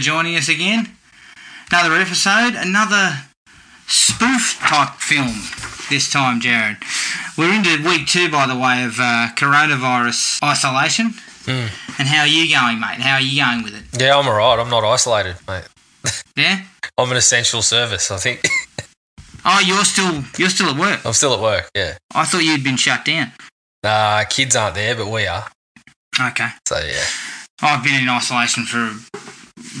Joining us again. Another episode, another spoof type film this time, Jared. We're into week two, by the way, of uh, coronavirus isolation. Mm. And how are you going, mate? How are you going with it? Yeah, I'm alright. I'm not isolated, mate. Yeah. I'm an essential service, I think. Oh, you're still you're still at work. I'm still at work, yeah. I thought you'd been shut down. Nah, kids aren't there, but we are. Okay. So, yeah. I've been in isolation for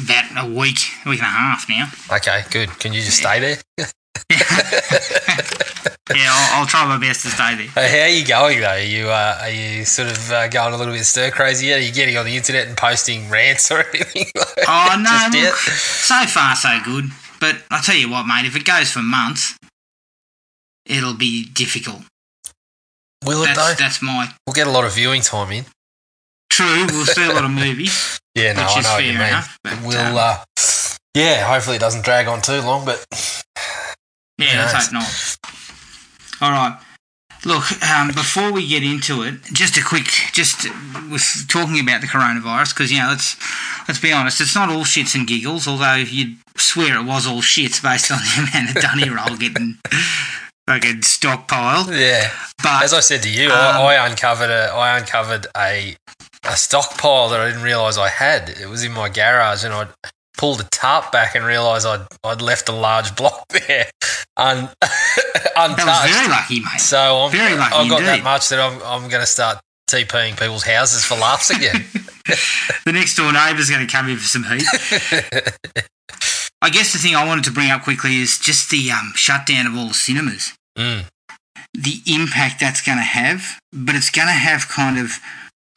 about a week, a week and a half now. Okay, good. Can you just stay there? Yeah, I'll, I'll try my best to stay there. How are you going, though? Are you, uh, are you sort of uh, going a little bit stir crazy yet? Are you getting on the internet and posting rants or anything? like Oh no, look, so far so good. But I tell you what, mate, if it goes for months, it'll be difficult. Will it, That's though? that's my We'll get a lot of viewing time in. True. We'll see a lot of movies. Yeah, no, Which I is know what you fair mean. enough, but, we'll, um, uh, yeah, hopefully it doesn't drag on too long, but Yeah, let's hope not. All right. Look, um, before we get into it, just a quick, just with talking about the coronavirus, because you know, let's let's be honest, it's not all shits and giggles. Although you'd swear it was all shits based on the amount of dunny roll getting fucking stockpiled. yeah. But As I said to you, Um, I, I uncovered a I uncovered a a stockpile that I didn't realise I had. It was in my garage, and I pulled the tarp back and realised I'd I'd left a large block there un, that untouched. was very lucky, mate. so I'm, very lucky I've got that much that I'm I'm going to start TPing people's houses for laughs again. the next door neighbour's going to come in for some heat. I guess the thing I wanted to bring up quickly is just the um, shutdown of all the cinemas. mm, the impact that's going to have, but it's going to have kind of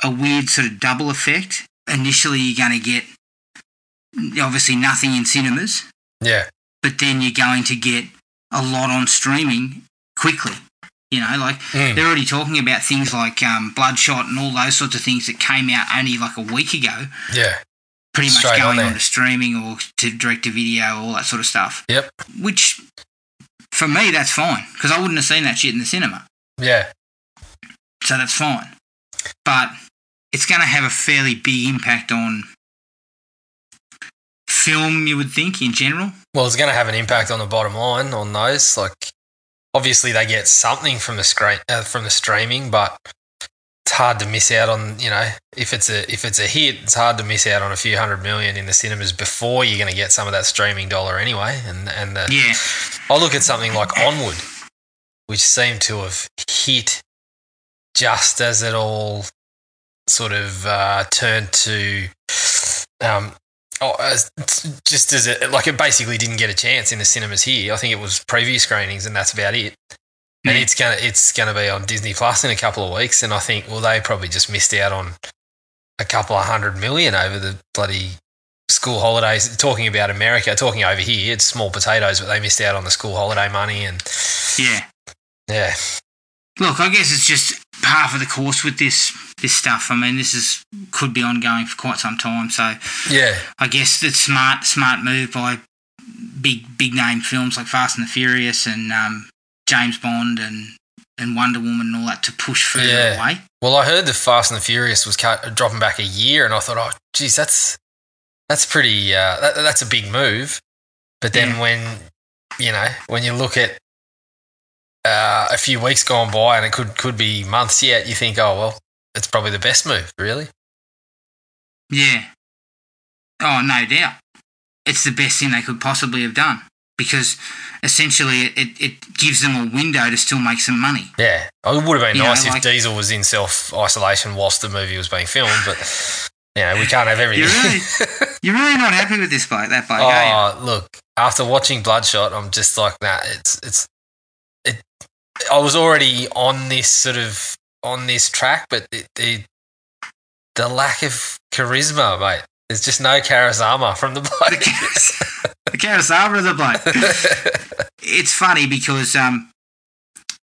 a weird sort of double effect. Initially, you're going to get obviously nothing in cinemas, yeah, but then you're going to get a lot on streaming quickly. You know, like Mm. they're already talking about things like um, Bloodshot and all those sorts of things that came out only like a week ago, yeah, pretty much Straight on going there. on to streaming or to direct to video, all that sort of stuff. Yep. Which, for me, that's fine because I wouldn't have seen that shit in the cinema. yeah. so that's fine. But it's going to have a fairly big impact on film, you would think, in general. Well, it's going to have an impact on the bottom line on those. Like, obviously, they get something from the screen uh, from the streaming, but it's hard to miss out on. You know, if it's a if it's a hit, it's hard to miss out on a few hundred million in the cinemas before you're going to get some of that streaming dollar anyway. And and the, Yeah, I look at something like Onward, which seemed to have hit just as it all sort of uh, turned to, um, oh, just as it like it basically didn't get a chance in the cinemas here. I think it was preview screenings, and that's about it. And it's gonna it's gonna be on Disney Plus in a couple of weeks, and I think well they probably just missed out on a couple of hundred million over the bloody school holidays. Talking about America, talking over here, it's small potatoes, but they missed out on the school holiday money, and yeah. yeah, Look, I guess it's just half of the course with this this stuff. I mean, this is could be ongoing for quite some time. So yeah, I guess it's smart smart move by big big name films like Fast and the Furious and um, James Bond and and Wonder Woman and all that to push further Yeah. away. Well, I heard the Fast and the Furious was cut, dropping back a year, and I thought, oh, geez, that's that's pretty. Uh, that, that's a big move. But then Yeah. when you know when you look at uh, a few weeks gone by, and it could could be months yet, you think, oh well, it's probably the best move, really. Yeah. Oh, no doubt. It's the best thing they could possibly have done because essentially it, it, it gives them a window to still make some money. Yeah, it would have been You know, nice if like- Diesel was in self isolation whilst the movie was being filmed, but you know we can't have everything. You're really, you're really not happy with this bloke, that bloke, you? Oh, look! After watching Bloodshot, I'm just like, nah. It's it's it. I was already on this sort of on this track, but it, the the lack of charisma, mate. There's just no charisma from the The, bloke. The charisma of the bloke. It's funny because, um,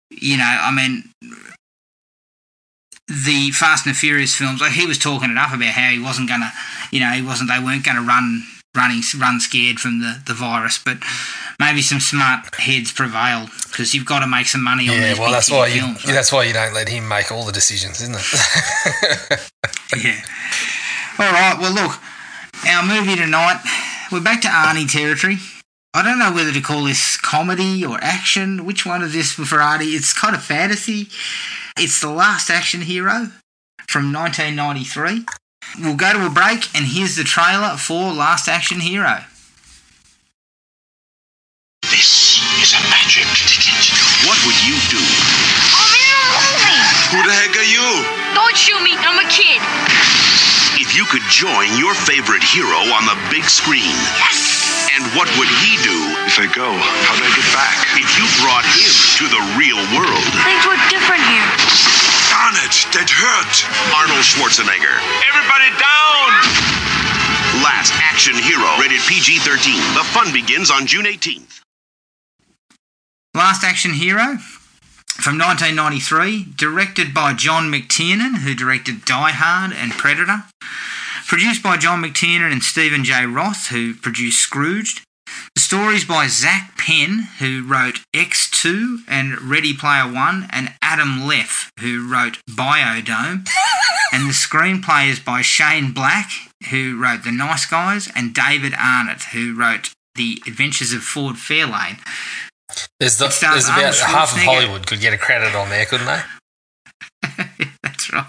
you know, I mean, the Fast and the Furious films, like he was talking enough about how he wasn't going to, you know, he wasn't, they weren't going to run running run scared from the, the virus, but maybe some smart heads prevailed because you've got to make some money on yeah, these well, that's why you films. that's why you don't let him make all the decisions, isn't it? Yeah. All right. Well, look, our movie tonight we're back to Arnie territory. I don't know whether to call this comedy or action. Which one is this for Arnie? It's kind of fantasy. It's the Last Action Hero from 1993. We'll go to a break, and here's the trailer for Last Action Hero. This is a magic ticket. What would you do? Oh, I'm in a movie. Who the heck are you? Don't shoot me. I'm a kid. If you could join your favorite hero on the big screen. Yes. And what would he do If I go, how do I get back? if you brought him to the real world? Things were different here. Darn it, that hurt. Arnold Schwarzenegger. Everybody down! Last Action Hero. Rated PG 13. The fun begins on June 18th. Last Action Hero from 1993, directed by John McTiernan, who directed Die Hard and Predator. Produced by John McTiernan and Stephen J. Roth, who produced Scrooged. The stories by Zach Penn, who wrote X2 and Ready Player One, and Adam Leff, who wrote Biodome. and the screenplay is by Shane Black, who wrote The Nice Guys, and David Arnott, who wrote The Adventures of Ford Fairlane. There's, the, there's about half of Hollywood could get a credit on there, couldn't they? That's right.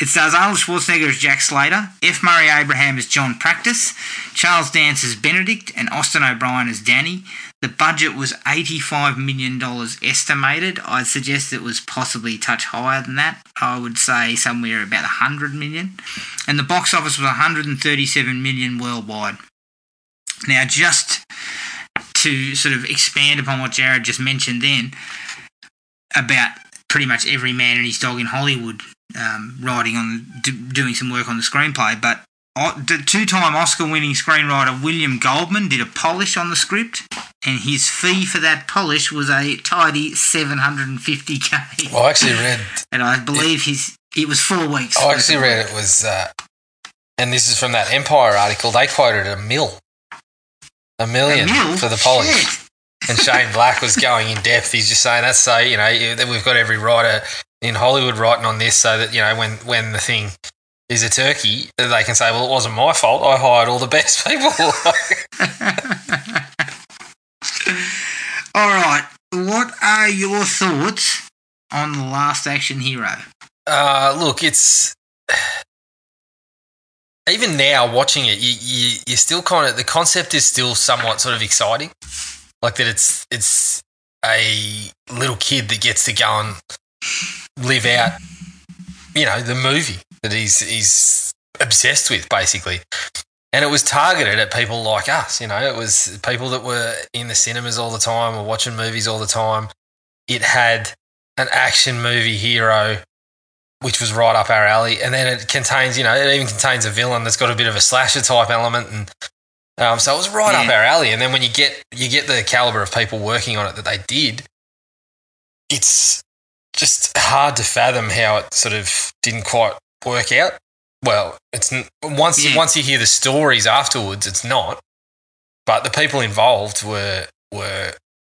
It stars Arnold Schwarzenegger as Jack Slater, F. Murray Abraham as John Practice, Charles Dance as Benedict, and Austin O'Brien as Danny. The budget was $85 million estimated. I'd suggest it was possibly a touch higher than that. I would say somewhere about 100 million. And the box office was 137 million worldwide. Now, just to sort of expand upon what Jared just mentioned then about pretty much every man and his dog in Hollywood um, writing on do, doing some work on the screenplay. But uh, the two-time Oscar-winning screenwriter William Goldman did a polish on the script, and his fee for that polish was a tidy 750k. I actually read. And I believe his it was four weeks. I actually read it was, uh, and this is from that Empire article. They quoted a mil, a million A mil? for the polish. And Shane Black was going in depth. He's just saying that's so you know that we've got every writer in Hollywood writing on this, so that you know when when the thing is a turkey, they can say, well, it wasn't my fault. I hired all the best people. All right. What are your thoughts on the Last Action Hero? Uh, look, it's even now watching it, you, you you're still kind of the concept is still somewhat sort of exciting, like that it's it's a little kid that gets to go and live out, you know, the movie that he's he's obsessed with basically. And it was targeted at people like us, you know, it was people that were in the cinemas all the time or watching movies all the time. It had an action movie hero which was right up our alley. And then it contains, you know, it even contains a villain that's got a bit of a slasher type element, and um, so it was right up our alley. And then when you get you get the caliber of people working on it that they did, it's just hard to fathom how it sort of didn't quite work out. Well, it's once Yeah. once you hear the stories afterwards, it's not. But the people involved were were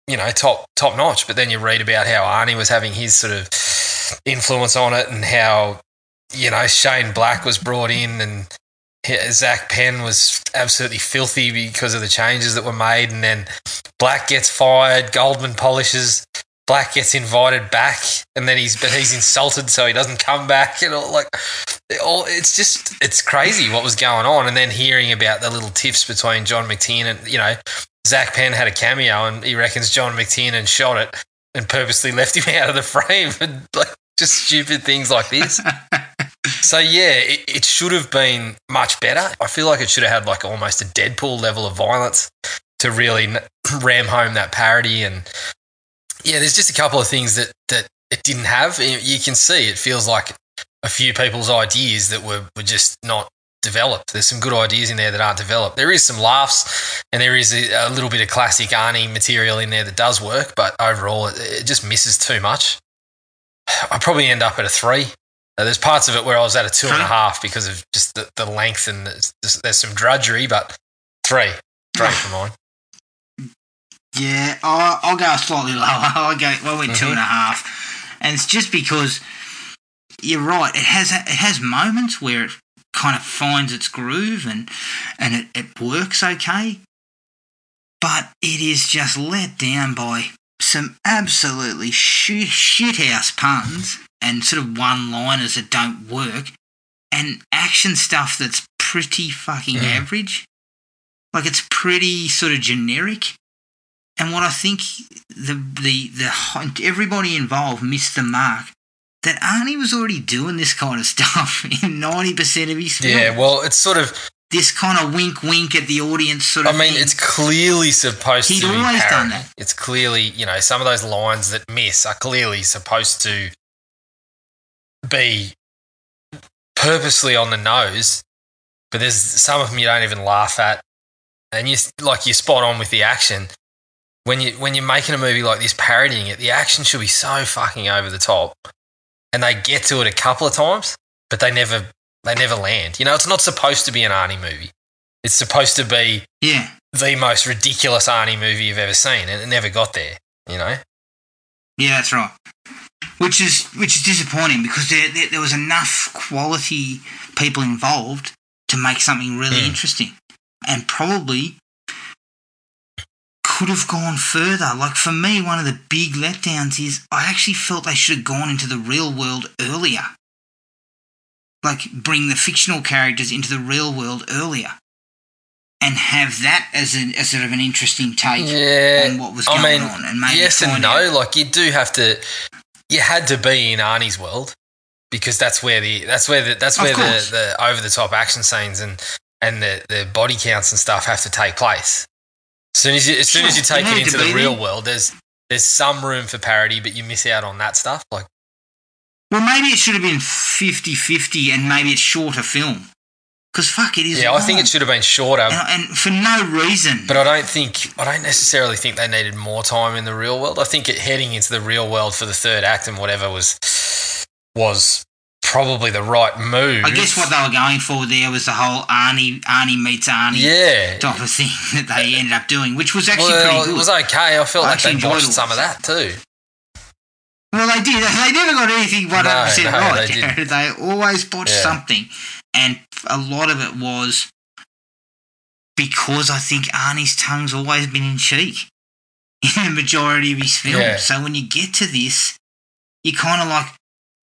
you know top top notch. But then you read about how Arnie was having his sort of influence on it, and how you know Shane Black was brought in, and Zach Penn was absolutely filthy because of the changes that were made, and then Black gets fired, Goldman polishes. Black gets invited back, and then he's but he's insulted, so he doesn't come back. And all like, all it's just it's crazy what was going on. And then hearing about the little tiffs between John McTiernan, you know, Zach Penn had a cameo, and he reckons John McTiernan shot it and purposely left him out of the frame, and like just stupid things like this. so yeah, it, it should have been much better. I feel like it should have had like almost a Deadpool level of violence to really ram home that parody and yeah, there's just a couple of things that that it didn't have. You can see it feels like a few people's ideas that were, were just not developed. There's some good ideas in there that aren't developed. There is some laughs and there is a, a little bit of classic Arnie material in there that does work, but overall it, it just misses too much. I probably end up at a three. There's parts of it where I was at a two and a half because of just the, the length and there's, there's some drudgery, but three, three for mine. Yeah, I'll, I'll go slightly lower. I'll go. I went two Mhm. and a half, and it's just because you're right. It has it has moments where it kind of finds its groove and and it, it works okay. But it is just let down by some absolutely shit shithouse puns and sort of one liners that don't work and action stuff that's pretty fucking Mm. average. Like it's pretty sort of generic. And what I think the the the everybody involved missed the mark that Arnie was already doing this kind of stuff in ninety percent of his films. Yeah, well, it's sort of. This kind of wink, wink at the audience sort of. I mean, thing. it's clearly supposed He'd to be always done that. It's clearly, you know, some of those lines that miss are clearly supposed to be purposely on the nose, but there's some of them you don't even laugh at, and you like you're spot on with the action. When you when you're making a movie like this, parodying it, the action should be so fucking over the top, and they get to it a couple of times, but they never they never land. You know, it's not supposed to be an Arnie movie. It's supposed to be yeah, the most ridiculous Arnie movie you've ever seen, and it never got there. You know, yeah, that's right. Which is which is disappointing because there there, there was enough quality people involved to make something really Hmm. interesting, and probably could have gone further. Like for me, one of the big letdowns is I actually felt they should have gone into the real world earlier. Like bring the fictional characters into the real world earlier. And have that as a as sort of an interesting take yeah. on what was I going mean, on, and maybe yes and no. out- Like you do have to. You had to be in Arnie's world because that's where the that's where the that's where the, the over the top action scenes and and the, the body counts and stuff have to take place. As soon as you as soon as you take it into the real there. world, there's there's some room for parody, but you miss out on that stuff. Like Well, maybe it should have been 50 50 and maybe it's shorter film. Because fuck, it is. yeah, I think it should have been shorter. And, and for no reason. But I don't think I don't necessarily think they needed more time in the real world. I think it heading into the real world for the third act and whatever was was probably the right move. I guess what they were going for there was the whole Arnie Arnie meets Arnie yeah. type of thing that they ended up doing, which was actually Well, pretty good. it was okay. I felt I like they botched some of that too. Well, they did. They never got anything 100% no, right. they. They always botched Yeah. something. And a lot of it was because I think Arnie's tongue's always been in cheek in the majority of his films. Yeah. So when you get to this, you kind of like,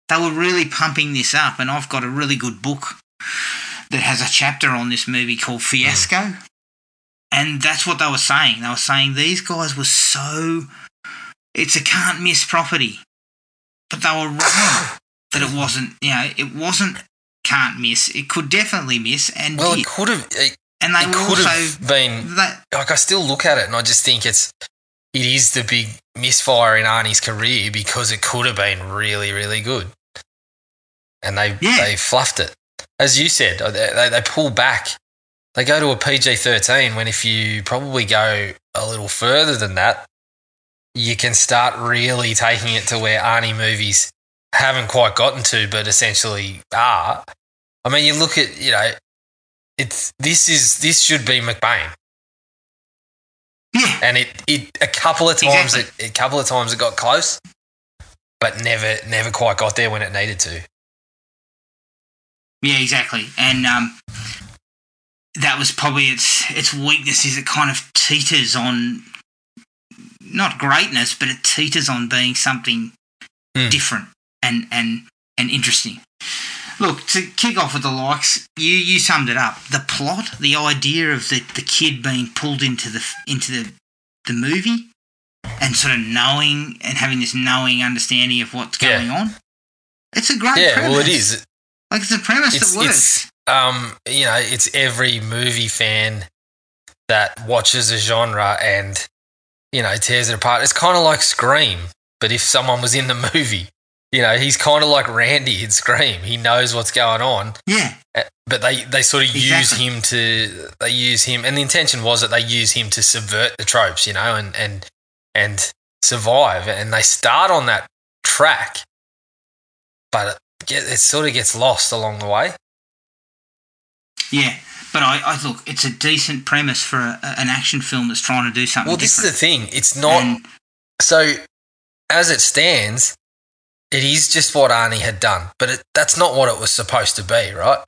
they were really pumping this up. And I've got a really good book that has a chapter on this movie called hmm. Fiasco. And that's what they were saying. They were saying these guys were so. It's a can't miss property. But they were wrong that it wasn't, you know, it wasn't can't miss. It could definitely miss and Well, did. it could have. It, And they could also. have been That, like I still look at it and I just think it's it is the big misfire in Arnie's career because it could have been really really good, and they Yeah. they fluffed it. As you said, uh, they, they, they pull back. They go to a PG thirteen when if you probably go a little further than that, you can start really taking it to where Arnie movies haven't quite gotten to, but essentially are. I mean, you look at you know, it's this is this should be McBain yeah. and it, it a couple of times Exactly. it a couple of times it got close, but never never quite got there when it needed to. Yeah, exactly. And um, that was probably its its weakness is it kind of teeters on not greatness, but it teeters on being something Hmm. different and and and interesting. Look, to kick off with the likes, you you summed it up. The plot, the idea of the, the kid being pulled into the into the the movie and sort of knowing and having this knowing understanding of what's Yeah. going on. It's a great yeah, premise. well, it is. Like it's a premise It's, that works. um, you know, it's every movie fan that watches a genre and you know tears it apart. It's kind of like Scream, but if someone was in the movie, you know, he's kind of like Randy in Scream. He knows what's going on, yeah. Uh, but they they sort of use him to they use him and the intention was that they use him to subvert the tropes you know and and and survive and they start on that track but it, get, it sort of gets lost along the way Yeah, but I, I look, it's a decent premise for a, an action film that's trying to do something. well this is the thing it's not And- so as it stands it is just what arnie had done but it, that's not what it was supposed to be right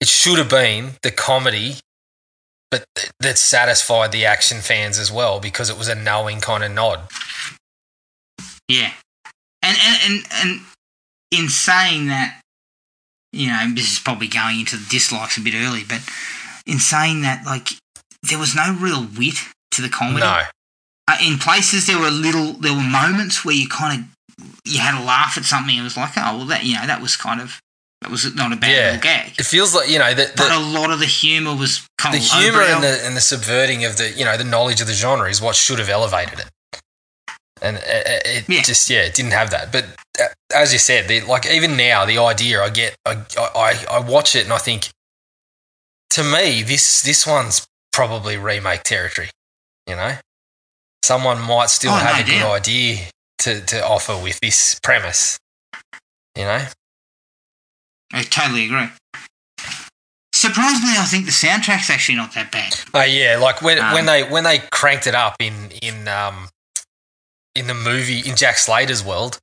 it should have been the comedy, but th- that satisfied the action fans as well because it was a knowing kind of nod. Yeah, and and and, and in saying that, you know, this is probably going into the dislikes a bit early, but in saying that, like, there was no real wit to the comedy. No, Uh, in places, there were little, there were moments where you kind of you had a laugh at something. It was like, oh, well, that you know, that was kind of that was not a bad Yeah. little gag. it feels like you know that. But a lot of the humour was kind the humor and the and the subverting of the you know the knowledge of the genre is what should have elevated it. And it, it Yeah. just yeah, it didn't have that. But uh, as you said, the, like even now, the idea I get, I, I I watch it and I think, to me, this this one's probably remake territory. You know, someone might still Oh, have no a good idea to to offer with this premise. You know, I totally agree. Surprisingly, I think the soundtrack's actually not that bad. Oh yeah, like when Um, when they when they cranked it up in in um in the movie in Jack Slater's world,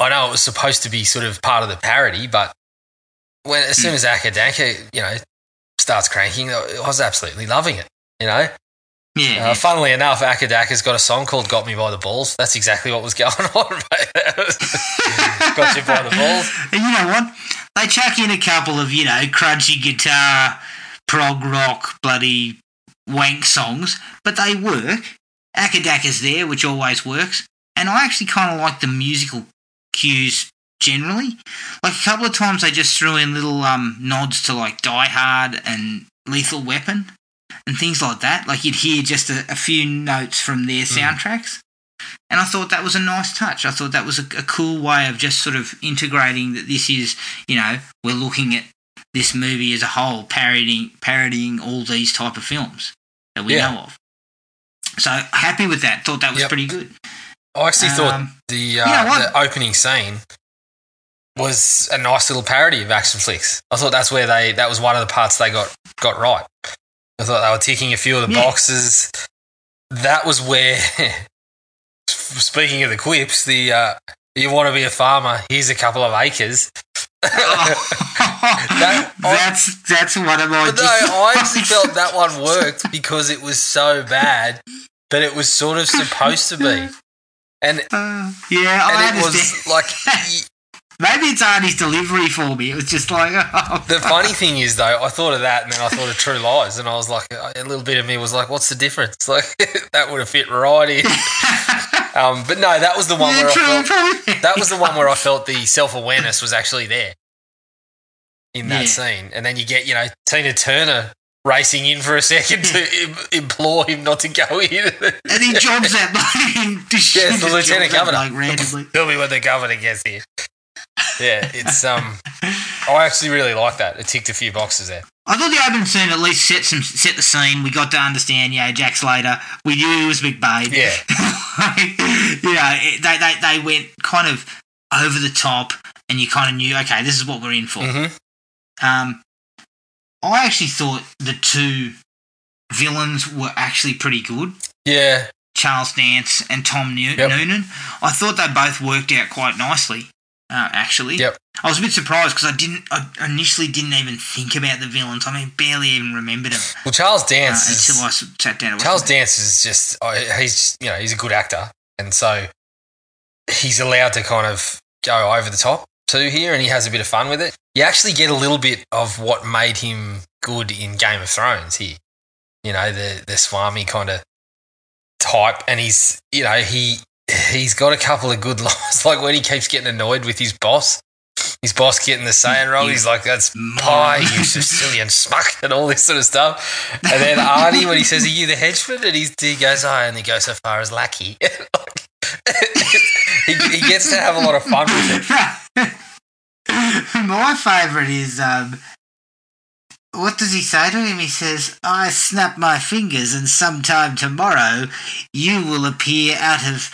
I know it was supposed to be sort of part of the parody, but when as soon Hmm. as Acca Dacca, you know, starts cranking, I was absolutely loving it. You know, Yeah, uh, funnily enough, Acca Dacca's got a song called "Got Me by the Balls." That's exactly what was going on. Got you by the balls. And you know what? They chuck in a couple of, you know, crunchy guitar, prog rock, bloody wank songs, but they work. Acca Dacca's there, which always works. And I actually kind of like the musical cues generally. Like a couple of times they just threw in little um, nods to like Die Hard and Lethal Weapon and things like that. Like you'd hear just a, a few notes from their soundtracks. And I thought that was a nice touch. I thought that was a, a cool way of just sort of integrating that this is, you know, we're looking at this movie as a whole, parodying parodying all these type of films that we Yeah. know of. So happy with that. Thought that was Yep. pretty good. I actually thought Um, the uh, know the opening scene was a nice little parody of action flicks. I thought that's where they that was one of the parts they got got right. I thought they were ticking a few of the Yeah. boxes. That was where, speaking of the quips, the uh, you want to be a farmer? Here's a couple of acres. that's that's one of my. No, I actually felt that one worked because it was so bad, but it was sort of supposed to be. And Uh, yeah, I and it understand. was like Maybe it's Arnie's delivery for me. It was just like, oh, the funny thing is though, I thought of that and then I thought of True Lies, and I was like, a little bit of me was like, what's the difference? Like that would have fit right in. Um, but no, that was the one Yeah, where I felt that was the one where I felt the self awareness was actually there in that Yeah. scene, and then you get you know Tina Turner racing in for a second to im- implore him not to go in. And he jobs that and just the lieutenant governor. bloke randomly. Tell me when the governor gets here. Yeah, it's um. I actually really like that. It ticked a few boxes there. I thought the opening scene at least set some set the scene. We got to understand, you know, Jack Slater. We knew he was McBain. Yeah. you know, it, they, they they went kind of over the top, and you kind of knew, okay, this is what we're in for. Mhm. Um, I actually thought the two villains were actually pretty good. Yeah, Charles Dance and Tom New- Yep. Noonan. I thought they both worked out quite nicely. Uh, actually, Yep. I was a bit surprised because I didn't. I initially didn't even think about the villains. I mean, barely even remembered them Well, Charles uh, Dance is until I sat down. Charles them. Dance is just oh, he's you know he's a good actor, and so he's allowed to kind of go over the top too here, and he has a bit of fun with it. You actually get a little bit of what made him good in Game of Thrones here. You know the the Swami kind of type, and he's you know he he's got a couple of good lines, like when he keeps getting annoyed with his boss. His boss getting the saying wrong. He's like, "That's pie, you Sicilian smuck," and all this sort of stuff. And then Arnie, when he says, "Are you the henchman?" and he's, he goes, "I only go so far as lackey." he, he gets to have a lot of fun with it. My favourite is um, what does he say to him? He says, "I snap my fingers, and sometime tomorrow you will appear out of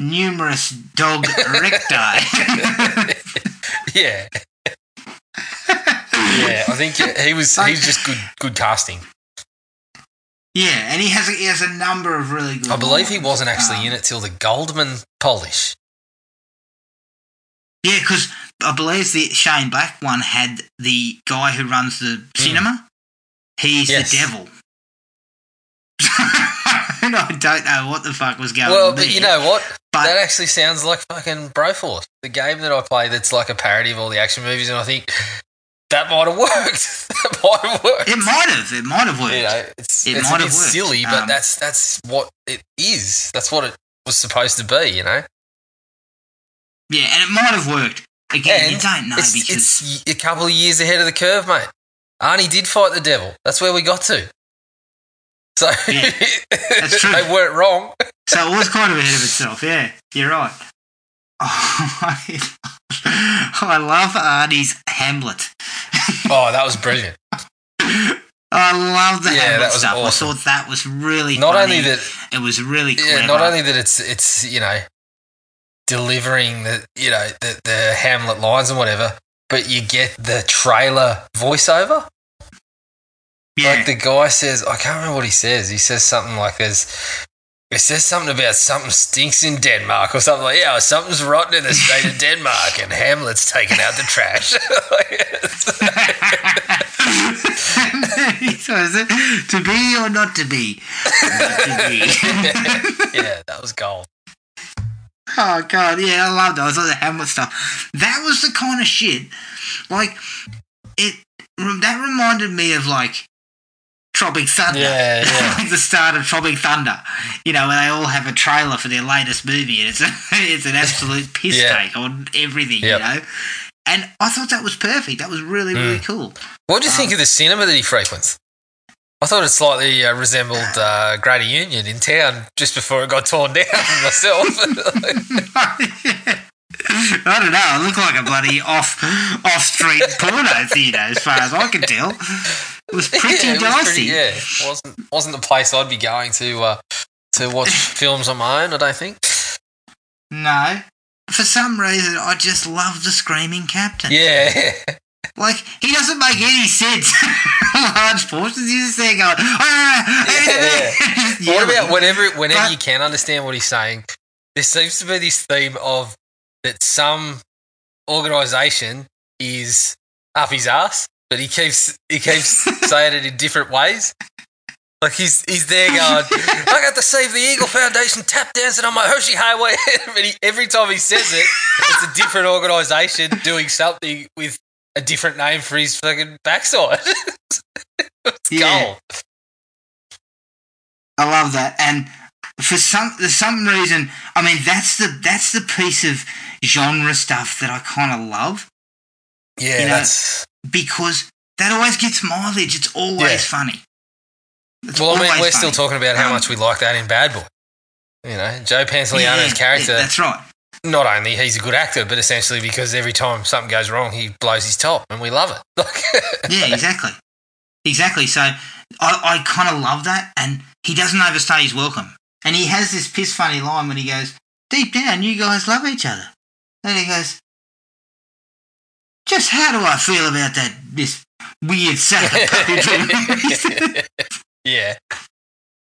numerous dog recti." Yeah, yeah. I think he was. He's just good. Good casting. yeah, and he has a, he has a number of really good. I believe he wasn't actually Um, in it till the Goldman polish. Yeah, because I believe the Shane Black one had the guy who runs the cinema. He's Hmm. Yes. the devil. and I don't know what the fuck was going Well, on. Well, but you know what? but that actually sounds like fucking Broforce, the game that I play that's like a parody of all the action movies, and I think that might have worked. that might have worked. it might have. It might have worked. you know, it's, It it's might have worked. silly, but Um, that's that's what it is. That's what it was supposed to be, you know. Yeah, and it might have worked. Again, you don't know it's, because it's a couple of years ahead of the curve, mate. Arnie did fight the devil. That's where we got to. So Yeah, that's true. they weren't wrong. so it was kind of ahead of itself. Yeah, you're right. Oh, my. I love Arnie's Hamlet. Oh, that was brilliant. I love the Yeah, Hamlet stuff. awesome. I thought that was really Not funny. only that, it was really clever. yeah, not only that it's it's you know delivering the you know the the Hamlet lines and whatever, but you get the trailer voiceover. Yeah, Like the guy says, I can't remember what he says. He says something like there's. It says something about something stinks in Denmark or something like yeah, something's rotten in the state of Denmark and Hamlet's taking out the trash. so is it to be or not to be? Not to be. yeah, that was gold. Oh god, yeah, I loved it. I was like the Hamlet stuff. That was the kind of shit. Like it. That reminded me of like Tropic Thunder. Yeah, yeah. like the start of Tropic Thunder. You know, where they all have a trailer for their latest movie, and it's a, it's an absolute piss Yeah. take on everything. Yep. You know. And I thought that was perfect. That was really, really Mm. cool. What do you think of the cinema that he frequents? I thought it slightly uh, resembled uh, Greater Union in town just before it got torn down myself. I don't know. It looked like a bloody off off street porno theatre, as far as I can tell. It was pretty yeah, it was pretty- yeah, wasn't wasn't the place I'd be going to uh, to watch films on my own. I don't think. No. For some reason, I just love the screaming captain. Yeah, Like, he doesn't make any sense. Large portions. you just there going, ah, Yeah, Just what about whenever whenever But- you can understand what he's saying? There seems to be this theme of that some organisation is up his ass, but he keeps he keeps saying it in different ways. Like he's he's there going, I got the Save the Eagle Foundation tap dancing on my Hershey Highway. but he, every time he says it, it's a different organisation doing something with a different name for his fucking backside. it's Yeah. gold. I love that. And for some for some reason, I mean that's the that's the piece of genre stuff that I kind of love Yeah, You know, that's because that always gets mileage. It's always Yeah. funny. It's Well, I mean, we're still talking about how Um, much we like that in Bad Boy. You know, Joe Pantoliano's Yeah, yeah, character, that's right. not only he's a good actor, but essentially because every time something goes wrong, he blows his top, and we love it. Like, Yeah, exactly. Exactly. So I, I kind of love that. And he doesn't overstay his welcome. And he has this piss funny line when he goes, Deep down, you guys love each other. And he goes, Just how do I feel about that, this weird puppetry?" yeah.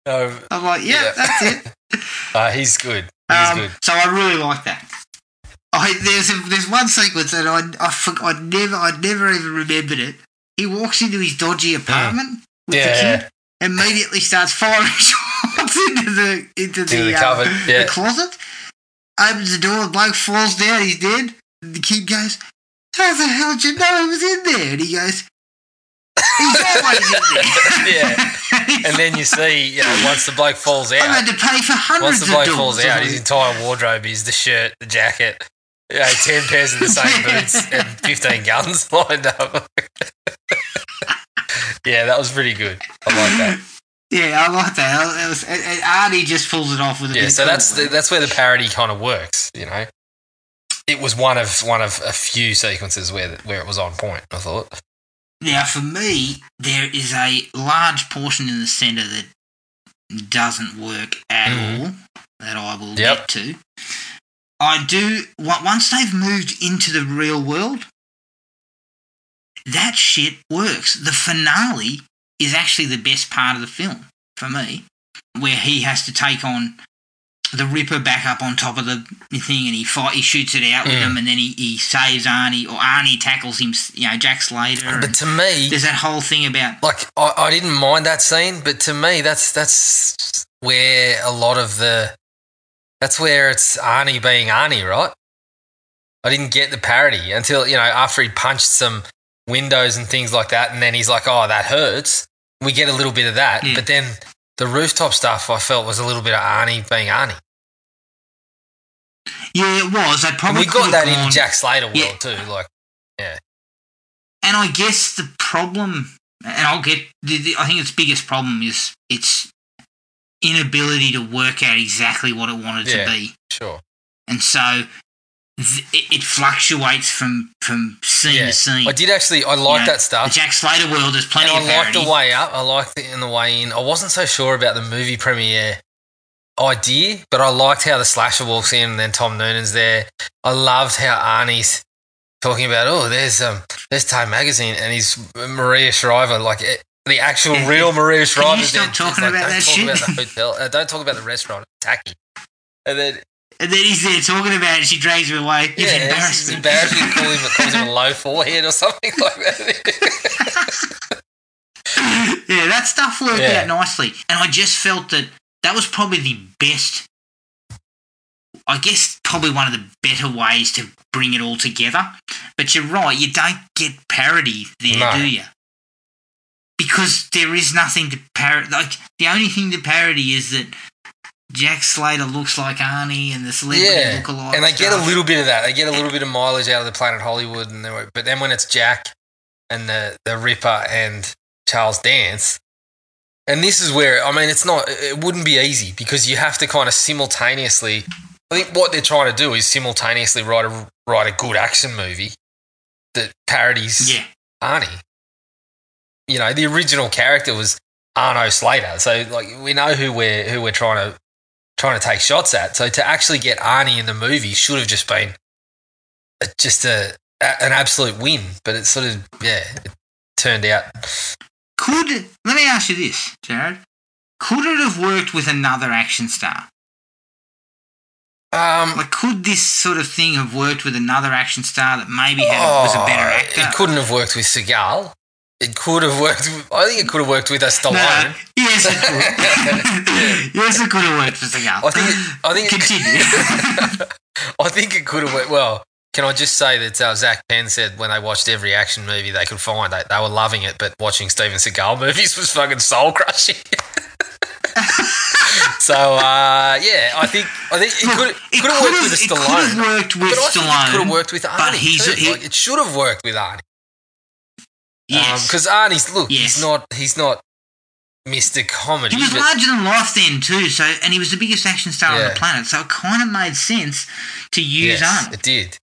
No, I'm like, yeah, Yeah. that's it. uh, he's good. He's Um, good. So I really like that. I, there's a, there's one sequence that I I, I never I never even remembered it. He walks into his dodgy apartment with the Yeah. kid, immediately starts firing shots into the into the, the uh, yeah. the closet. Opens the door, the bloke falls down, he's dead. And the kid goes, "How the hell did you know he was in there?" And he goes, "He's always in there." Yeah. And then you see, you know, once the bloke falls out, I had to pay for hundreds once the of bloke falls out, his entire wardrobe is the shirt, the jacket, you know, 10 pairs of the same boots, and 15 guns lined up. yeah, that was pretty good. I like that. Yeah, I like that. It was, and Arnie just pulls it off with a bit Yeah, of so that's the, that's where the parody kind of works, you know. It was one of one of a few sequences where where it was on point. I thought. Now, for me, there is a large portion in the centre that doesn't work at Mhm. all. That I will Yep. get to. I do. Once they've moved into the real world, that shit works. The finale is actually the best part of the film for me, where he has to take on the Ripper back up on top of the thing, and he fight, he shoots it out with Mm. him, and then he, he saves Arnie, or Arnie tackles him. You know, Jack Slater. But to me, there's that whole thing about like I, I didn't mind that scene, but to me, that's that's where a lot of the that's where it's Arnie being Arnie, right? I didn't get the parody until you know after he punched some windows and things like that, and then he's like, "Oh, that hurts." We get a little bit of that, Yeah. but then the rooftop stuff I felt was a little bit of Arnie being Arnie. yeah, it was. They And probably we got that gone- in Jack Slater world Yeah. too. Like, yeah. And I guess the problem, and I'll get, the, the, I think its biggest problem is its inability to work out exactly what it wanted Yeah. to be, sure, and so it, it fluctuates from from scene yeah. to scene. I did actually. I like You know, that stuff. The Jack Slater world, there's plenty And of I like the way up. I like the in the way in. I wasn't so sure about the movie premiere idea, but I liked how the slasher walks in and then Tom Noonan's there. I loved how Arnie's talking about, oh, there's um, there's Time Magazine, and he's Maria Shriver, like it, the actual Yeah, real. Maria Can Shriver. you stop talking about don't that talk shit?" About the hotel. Uh, don't talk about the restaurant. It's tacky. And then and then he's there talking about it, she drags him away. It's yeah, it's embarrassing. embarrassing. Call him, calls him a low forehead or something like that. yeah, that stuff worked Yeah. out nicely. And I just felt that that was probably the best, I guess, probably one of the better ways to bring it all together. But you're right, you don't get parody there, No. do you? Because there is nothing to parody. Like, the only thing to parody is that Jack Slater looks like Arnie and the celebrity yeah, look-alike. and they get a little bit of that. They get a little bit of mileage out of the Planet Hollywood, and they- but then when it's Jack and the the Ripper and Charles Dance, and this is where I mean, it's not. It wouldn't be easy because you have to kind of simultaneously. I think what they're trying to do is simultaneously write a write a good action movie that parodies Yeah. Arnie. You know, the original character was Arno Slater, so like we know who we're who we're trying to trying to take shots at. So to actually get Arnie in the movie should have just been a, just a, a an absolute win, but it sort of yeah, it turned out. Could let me ask you this, Jared? Could it have worked with another action star? Um, Like, could this sort of thing have worked with another action star that maybe had, was a better oh, actor? It couldn't have worked with Seagal. It could have worked. With, I think it could have worked with a No, Stallone. yes, it could. yes, it could have worked for Seagal. I think. It, I think. It, I think it could have worked. Well, can I just say that uh, Zach Penn said when they watched every action movie they could find, they, they were loving it, but watching Steven Seagal movies was fucking soul crushing. so uh, yeah, I think I think it could it could have worked with a it could Stallone. have worked with but Stallone. it could have worked with Arnie. he's- too. he- Like, it should have worked with Arnie. Yes. Because Arnie's look, Yes. he's not he's not Mr. Comedy. he was but- larger than life then too, so and he was the biggest action star on the planet. So it kind of made sense to use yes, Arnold. it did.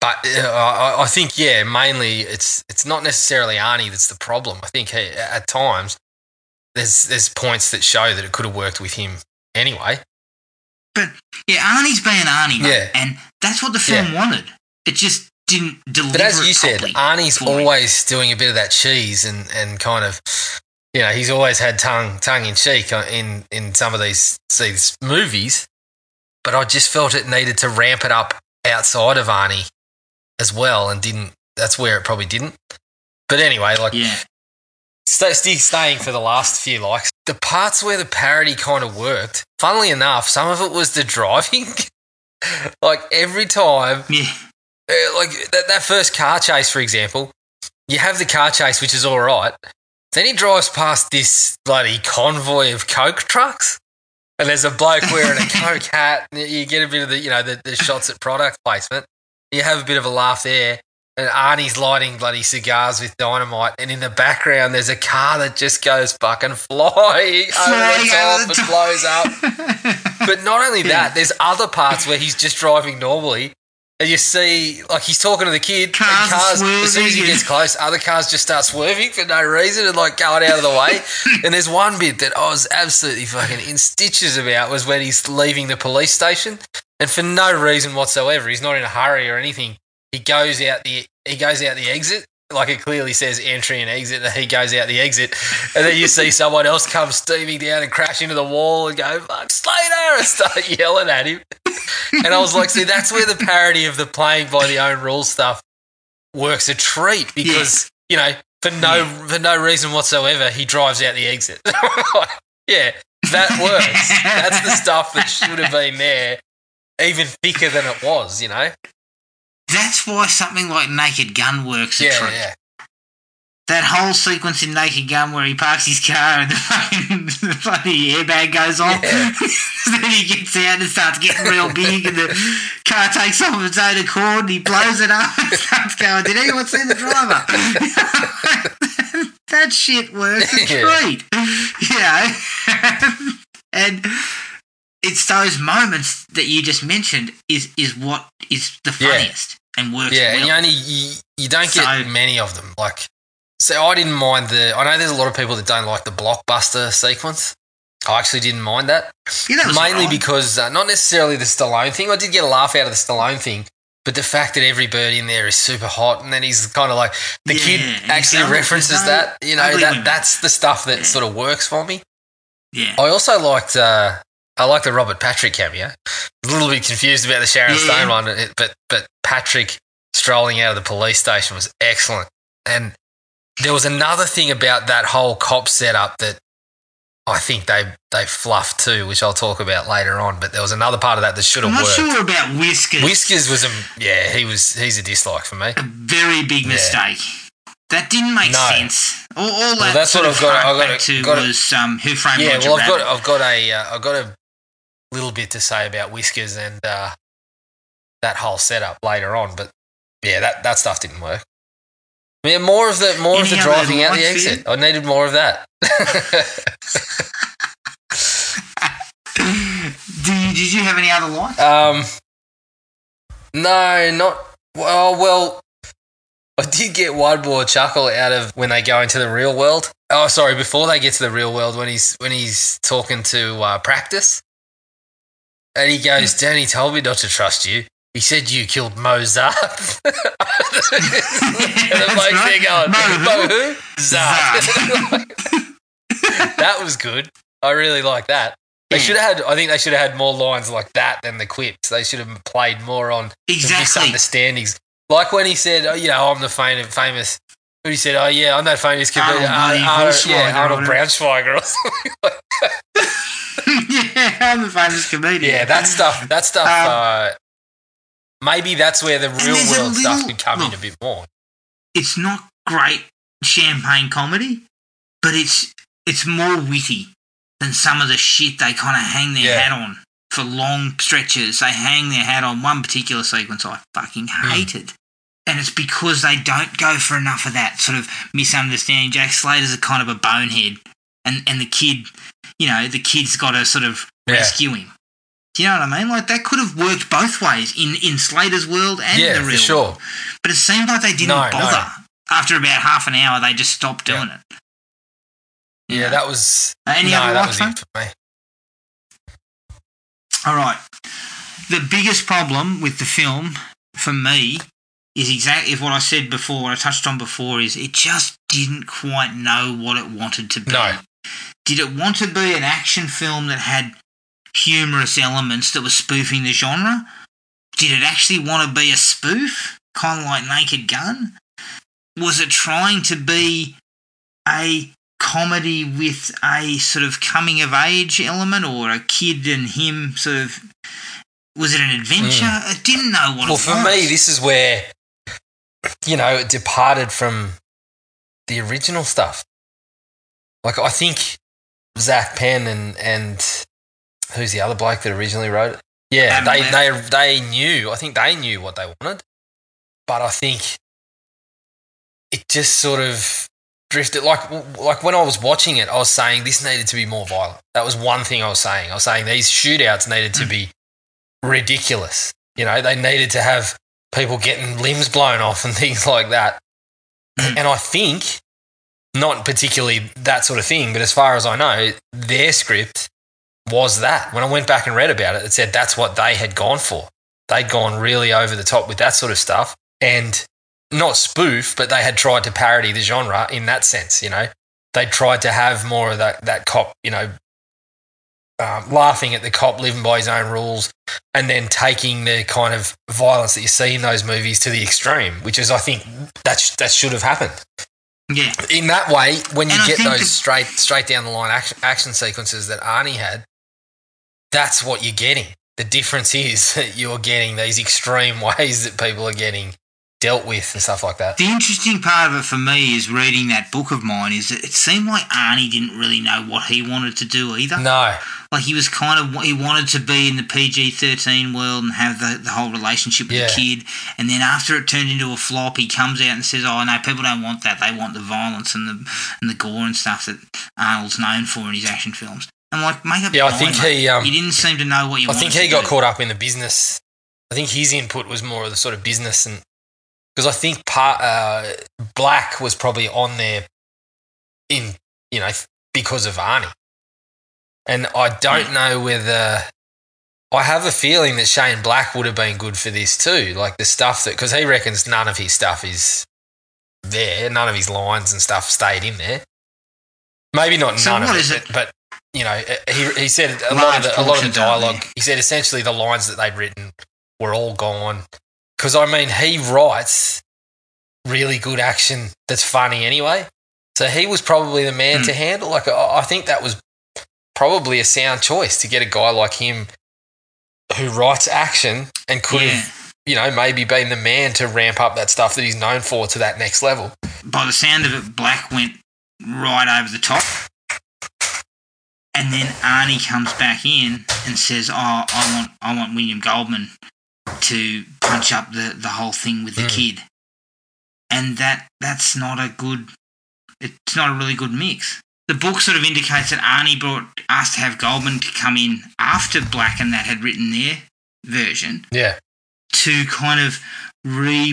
But uh, I, I think, yeah, mainly it's it's not necessarily Arnie that's the problem. I think hey, at times there's there's points that show that it could have worked with him anyway. But yeah, Arnie's being Arnie, mate, Yeah. and that's what the film Yeah. wanted. It just didn't deliver. But as you said, Arnie's for me. always doing a bit of that cheese and, and kind of, you know, he's always had tongue tongue in cheek in in some of these these movies. But I just felt it needed to ramp it up outside of Arnie as well, and didn't. That's where it probably didn't. But anyway, like Yeah, stay, staying for the last few likes. The parts where the parody kind of worked, funnily enough, some of it was the driving. like every time yeah, Uh, like that, that first car chase, for example, you have the car chase, which is all right. Then he drives past this bloody convoy of Coke trucks, and there's a bloke wearing a Coke hat. and You get a bit of the, you know, the, the shots at product placement. You have a bit of a laugh there. And Arnie's lighting bloody cigars with dynamite, and in the background there's a car that just goes fucking flying, over the top and blows up. But not only that, there's other parts where he's just driving normally, and you see, like, he's talking to the kid. Cars and cars as soon as he gets close, other cars just start swerving for no reason and like going out of the way. and there's one bit that I was absolutely fucking in stitches about was when he's leaving the police station, and for no reason whatsoever, he's not in a hurry or anything. He goes out the he goes out the exit like it clearly says entry and exit, and he goes out the exit, and then you see someone else come steaming down and crash into the wall and go "fuck Slater" and start yelling at him. And I was like, see, that's where the parody of the playing by the own rules stuff works a treat because you know for no for no reason whatsoever he drives out the exit. yeah, that works. that's the stuff that should have been there, even thicker than it was. You know. That's why something like Naked Gun works a Yeah, treat. Yeah. That whole sequence in Naked Gun where he parks his car and the fucking the bloody airbag goes off. Yeah. then he gets out and starts getting real big and the car takes off of its own accord and he blows it up and starts going, Did anyone see the driver? that shit works a treat. You know? and it's those moments that you just mentioned is is what is the Yeah. funniest and works Yeah, well. and you only you, you don't get So- many of them. Like, so I didn't mind the. I know there's a lot of people that don't like the blockbuster sequence. I actually didn't mind that, Yeah, that mainly alright. because uh, not necessarily the Stallone thing. I did get a laugh out of the Stallone thing, but the fact that every bird in there is super hot, and then he's kind of like the Yeah, kid actually references no that. You know that that's the stuff that Yeah. sort of works for me. yeah. I also liked uh, I liked the Robert Patrick cameo. A little bit confused about the Sharon. Stone one, but but Patrick strolling out of the police station was excellent. And there was another thing about that whole cop setup that I think they they fluffed too, which I'll talk about later on. But there was another part of that that should have worked. I'm have not sure about Whiskers. Whiskers was a yeah, he was he's a dislike for me. a very big Yeah. mistake. That didn't make No. sense. All, all that that's sort what I've got- I've got back to- got to- was um, Who Framed Yeah, Roger well, I've got. I've got a uh, I've got a little bit to say about Whiskers and uh, that whole setup later on, but yeah, that, that stuff didn't work. Yeah, more of the more of the driving out the lines for you? exit. I needed more of that. Do did you have any other lines? um, no, not well. Well, I did get one more chuckle out of when they go into the real world. Oh, sorry, before they get to the real world, when he's when he's talking to uh, practice, and he goes. "Danny told me not to trust you. He said you killed Mozart." and the That's bloke's right. going, Mo "Mo who?" who? Zart." that was good. I really like that. They Yeah. should have had. I think they should have had more lines like that than the quips. They should have played more on the Exactly. misunderstandings. Like when he said, "Oh, you know, I'm the famous." famous who he said, "Oh, yeah, I'm that famous comedian, Arnold bloody Arnold, yeah, Arnold Braunschweiger or something." like yeah, I'm a famous comedian. Yeah, that stuff. That stuff. Um, uh, maybe that's where the real world stuff little- could come in a bit more. It's not great champagne comedy, but it's it's more witty than some of the shit they kind of hang their Yeah. hat on for long stretches. They hang their hat on one particular sequence I fucking Hmm. hated. And it's because they don't go for enough of that sort of misunderstanding. Jack Slater's a kind of a bonehead, and, and the kid, you know, the kid's got to sort of Yeah. rescue him. Do you know what I mean? Like that could have worked both ways in, in Slater's world and the real. Yeah, sure. world. But it seemed like they didn't No, no. bother. After about half an hour, they just stopped doing it. Yeah, that was. Uh, any no, other that was it for me. All right. The biggest problem with the film for me is exactly what I said before, what I touched on before, is it just didn't quite know what it wanted to be. No. Did it want to be an action film that had humorous elements that were spoofing the genre? Did it actually want to be a spoof, kind of like Naked Gun? Was it trying to be a comedy with a sort of coming of age element or a kid and him sort of was it an adventure? Hmm. It didn't know what Well, it for me, this is where you know it departed from the original stuff. Like I think Zak Penn and and who's the other bloke that originally wrote it? Yeah, they they they knew. I think they knew what they wanted, but I think it just sort of drifted. Like like when I was watching it, I was saying this needed to be more violent. That was one thing I was saying. I was saying these shootouts needed to hmm. be ridiculous. You know, they needed to have people getting limbs blown off and things like that. Hmm. and I think not particularly that sort of thing, but as far as I know, their script was that. When I went back and read about it, it said that's what they had gone for. They'd gone really over the top with that sort of stuff. And not spoof, but they had tried to parody the genre in that sense. You know, they tried to have more of that that cop, you know, um, laughing at the cop living by his own rules, and then taking the kind of violence that you see in those movies to the extreme, which is, I think, that sh- that should have happened. Yeah. In that way, when you And get those the- straight straight down the line action, action sequences that Arnie had, that's what you're getting. The difference is that you're getting these extreme ways that people are getting dealt with and stuff like that. The interesting part of it for me is reading that book of mine is that it seemed like Arnie didn't really know what he wanted to do either. No, Like he was kind of he wanted to be in the PG thirteen world and have the, the whole relationship with Yeah. the kid, and then after it turned into a flop, he comes out and says, "Oh no, people don't want that. They want the violence and the and the gore and stuff that Arnold's known for in his action films." I'm like, make up Yeah, I think mind, he, um, you didn't seem to know what you. I think he got do. caught up in the business. I think his input was more of the sort of business and because I think part uh, Black was probably on there in you know because of Arnie, and I don't know whether I have a feeling that Shane Black would have been good for this too. Like the stuff that because he reckons none of his stuff is there, none of his lines and stuff stayed in there. Maybe not So none of it, it? but you know he he said a lot of the, a lot of the dialogue. He said essentially the lines that they'd written were all gone because I mean he writes really good action that's funny anyway. So he was probably the man Hmm. to handle. Like I I think that was probably a sound choice to get a guy like him who writes action and could Yeah. have you know maybe been the man to ramp up that stuff that he's known for to that next level. by the sound of it, Black went right over the top. And then Arnie comes back in and says, "Oh, I want, I want William Goldman to punch up the, the whole thing with the Mm. kid." And that that's not a good. It's not a really good mix. The book sort of indicates that Arnie brought asked to have Goldman to come in after Black and that had written their version Yeah, to kind of re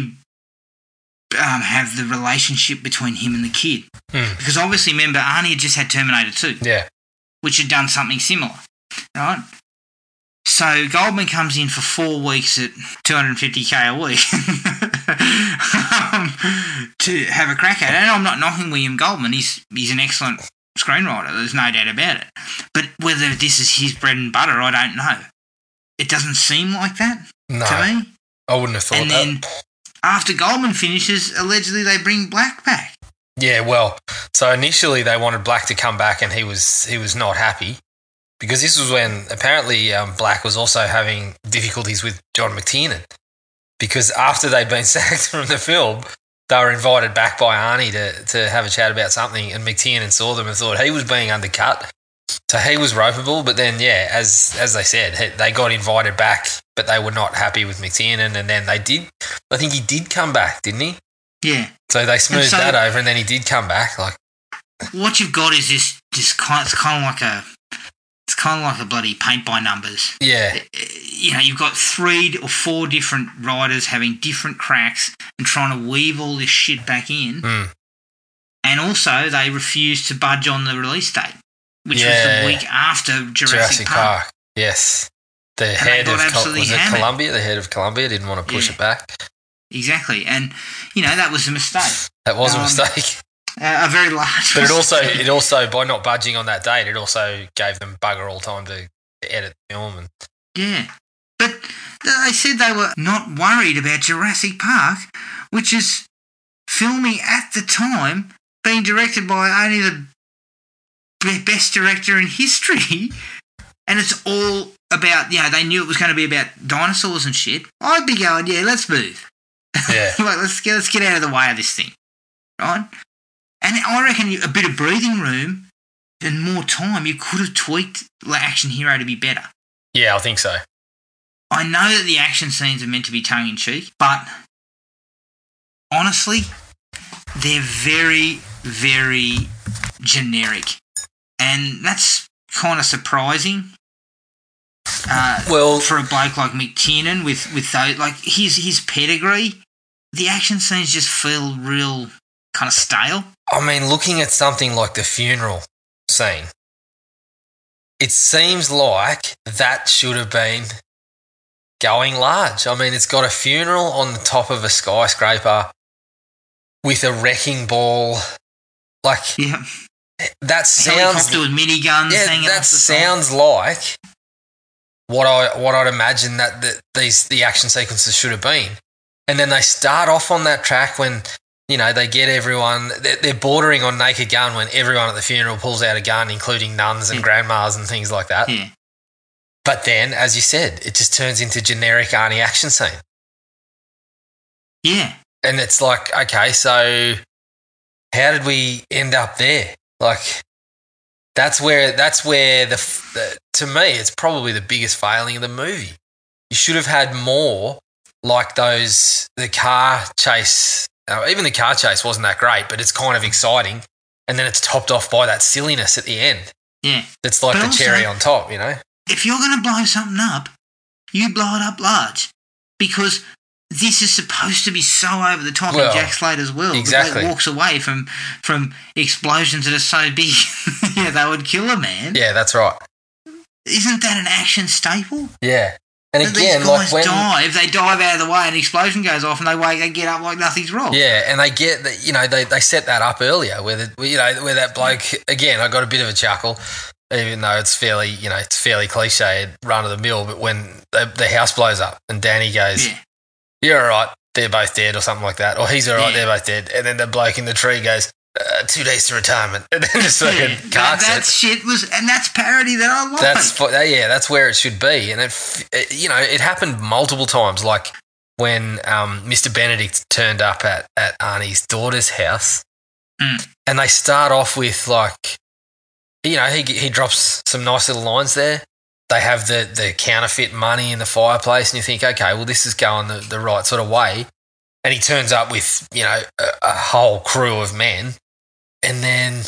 um, have the relationship between him and the kid. Hmm. Because obviously, remember, Arnie had just had Terminator 2, yeah, which had done something similar, right? So Goldman comes in for four weeks at 250k a week um, to have a crack at it. And I'm not knocking William Goldman; he's he's an excellent screenwriter. There's no doubt about it. But whether this is his bread and butter, I don't know. It doesn't seem like that no, to me. I wouldn't have thought And that. then after Goldman finishes, allegedly they bring Black back. Yeah, well, so initially they wanted Black to come back, and he was he was not happy because this was when apparently um, Black was also having difficulties with John McTiernan because after they'd been sacked from the film, they were invited back by Arnie to to have a chat about something, and McTiernan saw them and thought he was being undercut. So he was ropeable, but then yeah, as as they said, they got invited back, but they were not happy with McTiernan, and then they did. I think he did come back, didn't he? Yeah. So they smoothed so- that over, and then he did come back. Like What you've got is this this kind it's kind of like a it's kind of like a bloody paint by numbers. yeah, You know, you've got three or four different riders having different cracks and trying to weave all this shit back in. Mm. And also, they refused to budge on the release date, which Yeah. was the week after Jurassic, Jurassic Park. Park. Yes. The they head of absolutely was it hammered. Columbia? The head of Columbia didn't want to push Yeah. it back. Exactly, and you know that was a mistake, That was a Um, mistake. uh, a very large. But it also, it also, by not budging on that date, it also gave them bugger all time to edit the film. And Yeah. But they said they were not worried about Jurassic Park, which is filming at the time being directed by only the best director in history. And it's all about, you know, they knew it was going to be about dinosaurs and shit. I'd be going, yeah, let's move. Yeah, like, let's get, let's get out of the way of this thing. Right? And I reckon a bit of breathing room and more time, you could have tweaked the Action Hero to be better. yeah, I think so. I know that the action scenes are meant to be tongue in cheek, but honestly, they're very, very generic. And that's kind of surprising. Uh, Well, for a bloke like McTiernan with, with those, like his, his pedigree, the action scenes just feel real kind of stale. I mean, looking at something like the funeral scene, it seems like that should have been going large. I mean, it's got a funeral on the top of a skyscraper with a wrecking ball. Like Yeah. that sounds Helicopter with miniguns yeah, that off the side. sounds like what I what I'd imagine that the, these the action sequences should have been. And then they start off on that track when you know they get everyone. They're, they're bordering on Naked Gun when everyone at the funeral pulls out a gun, including nuns and Yeah. grandmas and things like that. Yeah. But then, as you said, it just turns into generic Arnie action scene, Yeah. and it's like, okay, so how did we end up there? Like, that's where that's where the, the to me, it's probably the biggest failing of the movie. You should have had more like those the car chase. Uh, even the car chase wasn't that great, but it's kind of exciting, and then it's topped off by that silliness at the end. Yeah. That's like But the also- cherry on top, you know. If you're going to blow something up, you blow it up large because this is supposed to be so over the top Well, in Jack Slater's world. exactly. Walks away from from explosions that are so big, yeah, they would kill a man. Yeah, that's right. Isn't that an action staple? Yeah, and again, these like when dive, they dive out of the way, and an explosion goes off, and they wake, they get up like nothing's wrong. Yeah, and they get that you know they, they set that up earlier where the, you know where that bloke again I got a bit of a chuckle even though it's fairly you know it's fairly cliche run of the mill but when the, the house blows up and Danny goes Yeah. you're all right they're both dead or something like that or he's all right Yeah. they're both dead and then the bloke in the tree goes uh, two days to retirement and then just fucking Yeah, that, that it. shit was, and that's parody that I like. That's yeah, that's where it should be, and it, it you know it happened multiple times. Like when um, Mr. Benedict turned up at at Arnie's daughter's house, Mm. and they start off with like, you know, he he drops some nice little lines there. They have the the counterfeit money in the fireplace, and you think, okay, well, this is going the, the right sort of way. And he turns up with you know a, a whole crew of men, and then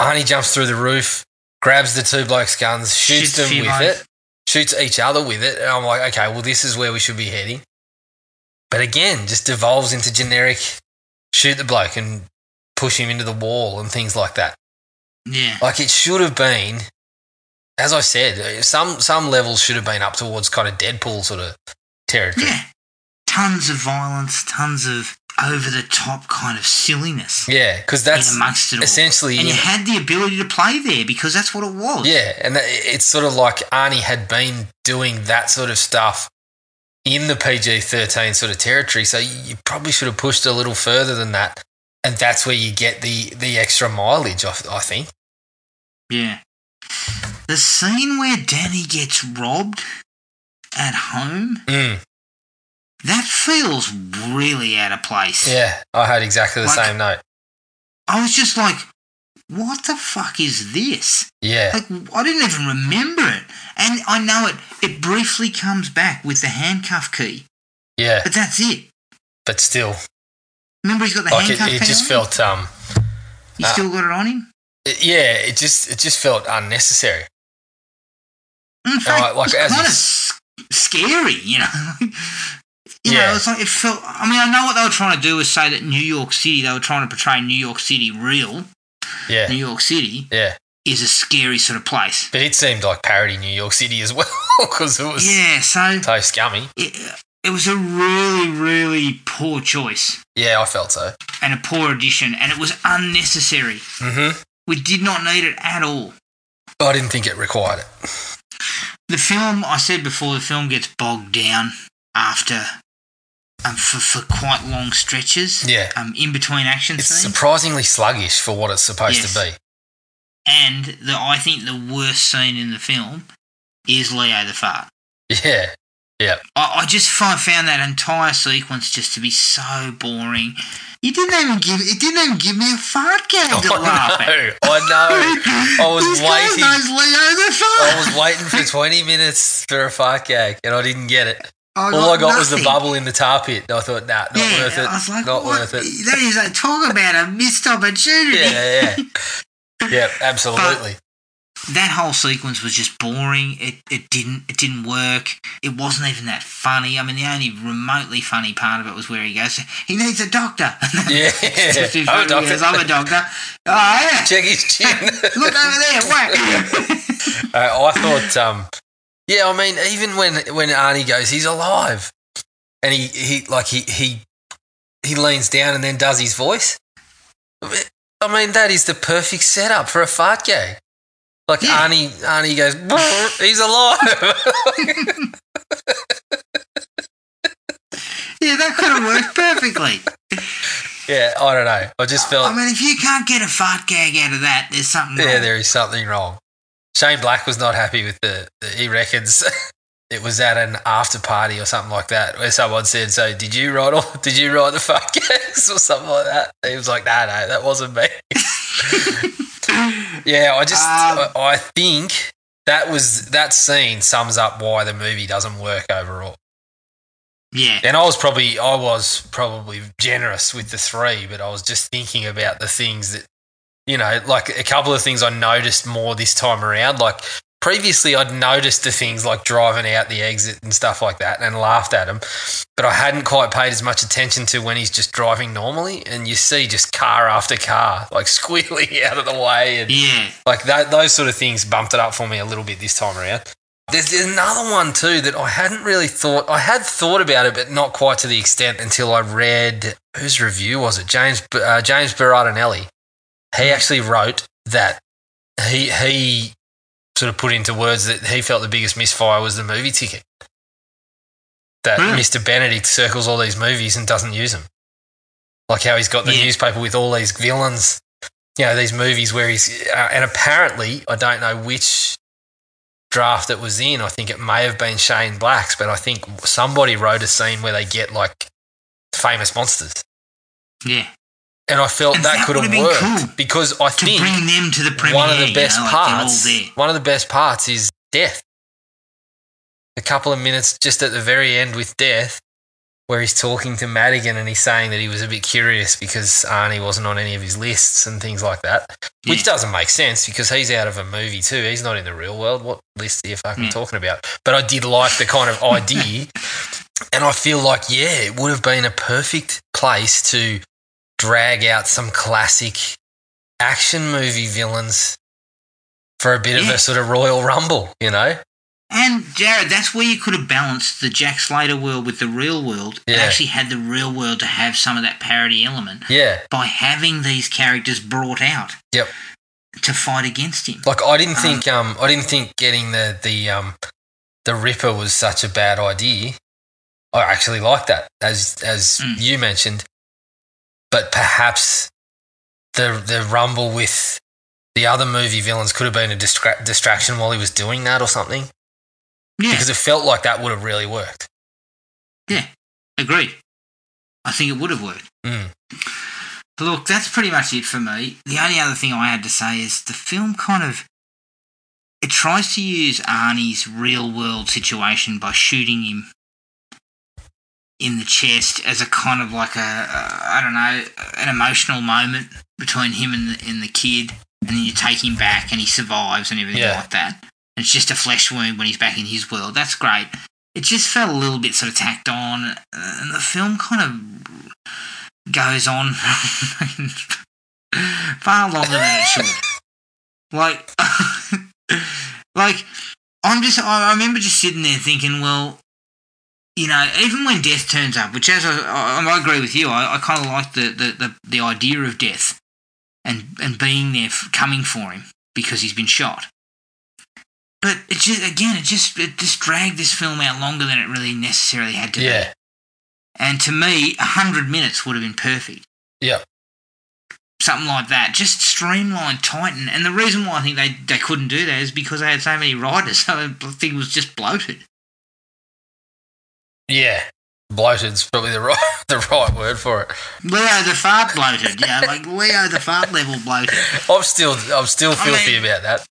Arnie jumps through the roof, grabs the two blokes' guns, shoots Shoots them with it, shoots each other with it. And I'm like, okay, well, this is where we should be heading. But again, just devolves into generic shoot the bloke and push him into the wall and things like that. yeah. Like it should have been, as I said, some some levels should have been up towards kind of Deadpool sort of territory. Yeah. Tons of violence, tons of over the top kind of silliness Yeah, because that's amongst it all. essentially and you had the ability to play there because that's what it was. Yeah, and that, it's sort of like Arnie had been doing that sort of stuff in the PG 13 sort of territory. So you probably should have pushed a little further than that. And that's where you get the, the extra mileage, I, I think. Yeah. The scene where Danny gets robbed at home, Mm, that feels really out of place. yeah, I had exactly the Like- same note. I was just like, what the fuck is this? Yeah, Like, I didn't even remember it. And I know it, it briefly comes back with the handcuff key, yeah, but that's it. but still, Remember, he's got the like it, handcuff it key just on? felt, um, He's uh, still got it on him? it- yeah, it just, it just felt unnecessary. In fact, like- like kind of scary, you know. you Yeah. know, it's like it felt. I mean, I know what they were trying to do was say that New York City. They were trying to portray New York City real. Yeah, New York City yeah. is a scary sort of place. But it seemed like parody New York City as well because it was Yeah, so so scummy. it, it was a really, really poor choice Yeah, I felt so. and a poor addition, and it was unnecessary. Mm-hmm. We did not need it at all. I didn't think it required it. The film, I said before, the film gets bogged down after um, for, for quite long stretches. Yeah. Um, in between action It's scenes. surprisingly sluggish for what it's supposed Yes. to be. and the I think the worst scene in the film is Leo the fart. Yeah. I, I just fi- found that entire sequence just to be so boring. You didn't even give it didn't even give me a fart gag to laugh at. I know. I was this guy waiting. knows Leo the fart. I was waiting for 20 minutes for a fart gag and I didn't get it. I All I got was the bubble in the tar pit. I thought, nah, not yeah, worth it. I was like, not what? worth it. That is a talk about a missed opportunity. Yeah, yeah. yeah, absolutely. that whole sequence was just boring. It it didn't it didn't work. It wasn't even that funny. I mean, the only remotely funny part of it was where he goes, he needs a doctor. Yeah. I'm a doctor. goes, I'm a doctor. Oh yeah. Check his chin. Look over there, whack. Uh, I thought, um, yeah, I mean, even when when Arnie goes, he's alive, and he he like he he he leans down and then does his voice. I mean- that is the perfect setup for a fart gag. Like Yeah. Arnie, Arnie goes, he's alive. Yeah, that could have worked perfectly. yeah, I don't know. I just felt, I mean, if you can't get a fart gag out of that, there's something yeah, wrong. there is something wrong. Shane Black was not happy with the, the he reckons it was at an after party or something like that where someone said, "So did you write all? Did you write the fuck gags or something like that?" He was like, "No, no, that wasn't me." yeah, I just Um, I, I think that was that scene sums up why the movie doesn't work overall. Yeah. And I was probably I was probably generous with the three, but I was just thinking about the things that you know, like a couple of things I noticed more this time around. Like previously, I'd noticed the things like driving out the exit and stuff like that, and laughed at him, but I hadn't quite paid as much attention to when he's just driving normally, and you see just car after car like squealing out of the way, and Yeah. like that, those sort of things bumped it up for me a little bit this time around. There's, there's another one too that I hadn't really thought. I had thought about it, but not quite to the extent until I read whose review was it? James uh, James Berardinelli. He actually wrote that he he sort of put into words that he felt the biggest misfire was the movie ticket. That Really? Mr. Benedict circles all these movies and doesn't use them. Like how he's got the Yeah. newspaper with all these villains you know these movies where he's uh, and apparently I don't know which draft it was in. I think it may have been Shane Black's, but I think somebody wrote a scene where they get like famous monsters, Yeah. And I felt And that, that could have worked cool because I think bring them to the premiere. one of the you best know, like, parts, one of the best parts is death. A couple of minutes just at the very end with death, where he's talking to Madigan and he's saying that he was a bit curious because Arnie wasn't on any of his lists and things like that, which Yeah. doesn't make sense because he's out of a movie too. He's not in the real world. What list are you fucking Yeah. talking about? But I did like the kind of idea, and I feel like yeah, it would have been a perfect place to drag out some classic action movie villains for a bit of a sort of Royal Rumble, you know? And Jared, that's where you could have balanced the Jack Slater world with the real world and actually had the real world to have some of that parody element Yeah. by having these characters brought out Yep. to fight against him. Like I didn't Um, think um I didn't think getting the the um the Ripper was such a bad idea. I actually like that as as Mm. you mentioned. But perhaps the the rumble with the other movie villains could have been a distra- distraction while he was doing that or something Yeah, because it felt like that would have really worked. yeah, agreed. I think it would have worked. Mm. Look, that's pretty much it for me. The only other thing I had to say is the film kind of it tries to use Arnie's real world situation by shooting him in the chest as a kind of like a, a I don't know an emotional moment between him and the, and the kid, and then you take him back and he survives and everything Yeah. like that. It's just a flesh wound when he's back in his world. That's great. It just felt a little bit sort of tacked on, uh, and the film kind of goes on far longer than it should. Like, like I'm just I remember just sitting there thinking, well, you know, even when death turns up, which as I, I, I agree with you, I, I kind of like the, the, the, the idea of death and and being there, f- coming for him because he's been shot. But it just again, it just it just dragged this film out longer than it really necessarily had to be. Yeah. And to me, a hundred minutes would have been perfect. Yeah. Something like that, just streamline, tighten. And the reason why I think they, they couldn't do that is because they had so many writers, so the thing was just bloated. Yeah. Bloated's probably the right the right word for it. Leo the fart bloated, yeah, like Leo the fart level bloated. I'm still I'm still I filthy mean- about that.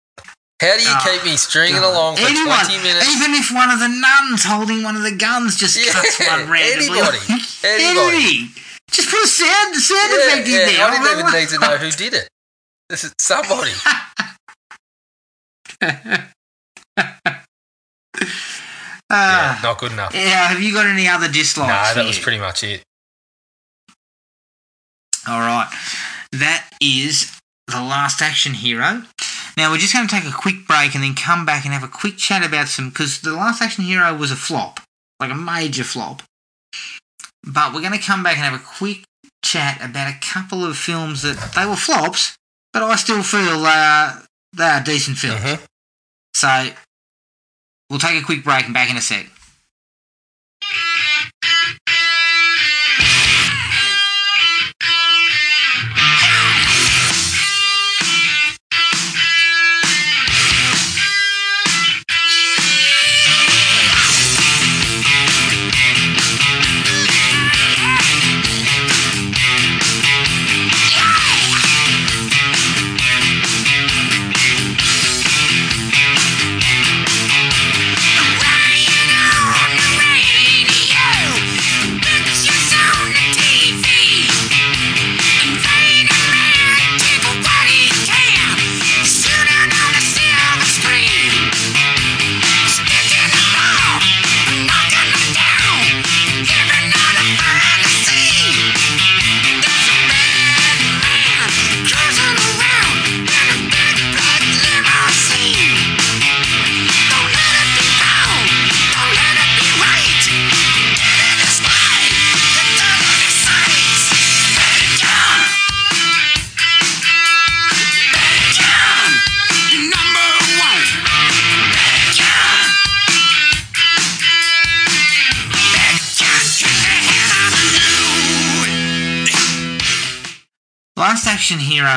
How do you Oh, keep me stringing God. along for Anyone, 20 minutes? Even if one of the nuns holding one of the guns just Yeah, cuts one randomly. anybody, anybody. Anything. Just put a sound, sound Yeah, effect in yeah, there. I didn't even need to know who did it. This is somebody. Yeah, Ah. not good enough. yeah, have you got any other No, dislikes? that was pretty much it. All right. That is The Last Action Hero. Now, we're just going to take a quick break and then come back and have a quick chat about some. Because The Last Action Hero was a flop, like a major flop. but we're going to come back and have a quick chat about a couple of films that they were flops, but I still feel uh, they are decent films. Mhm. So we'll take a quick break and back in a sec.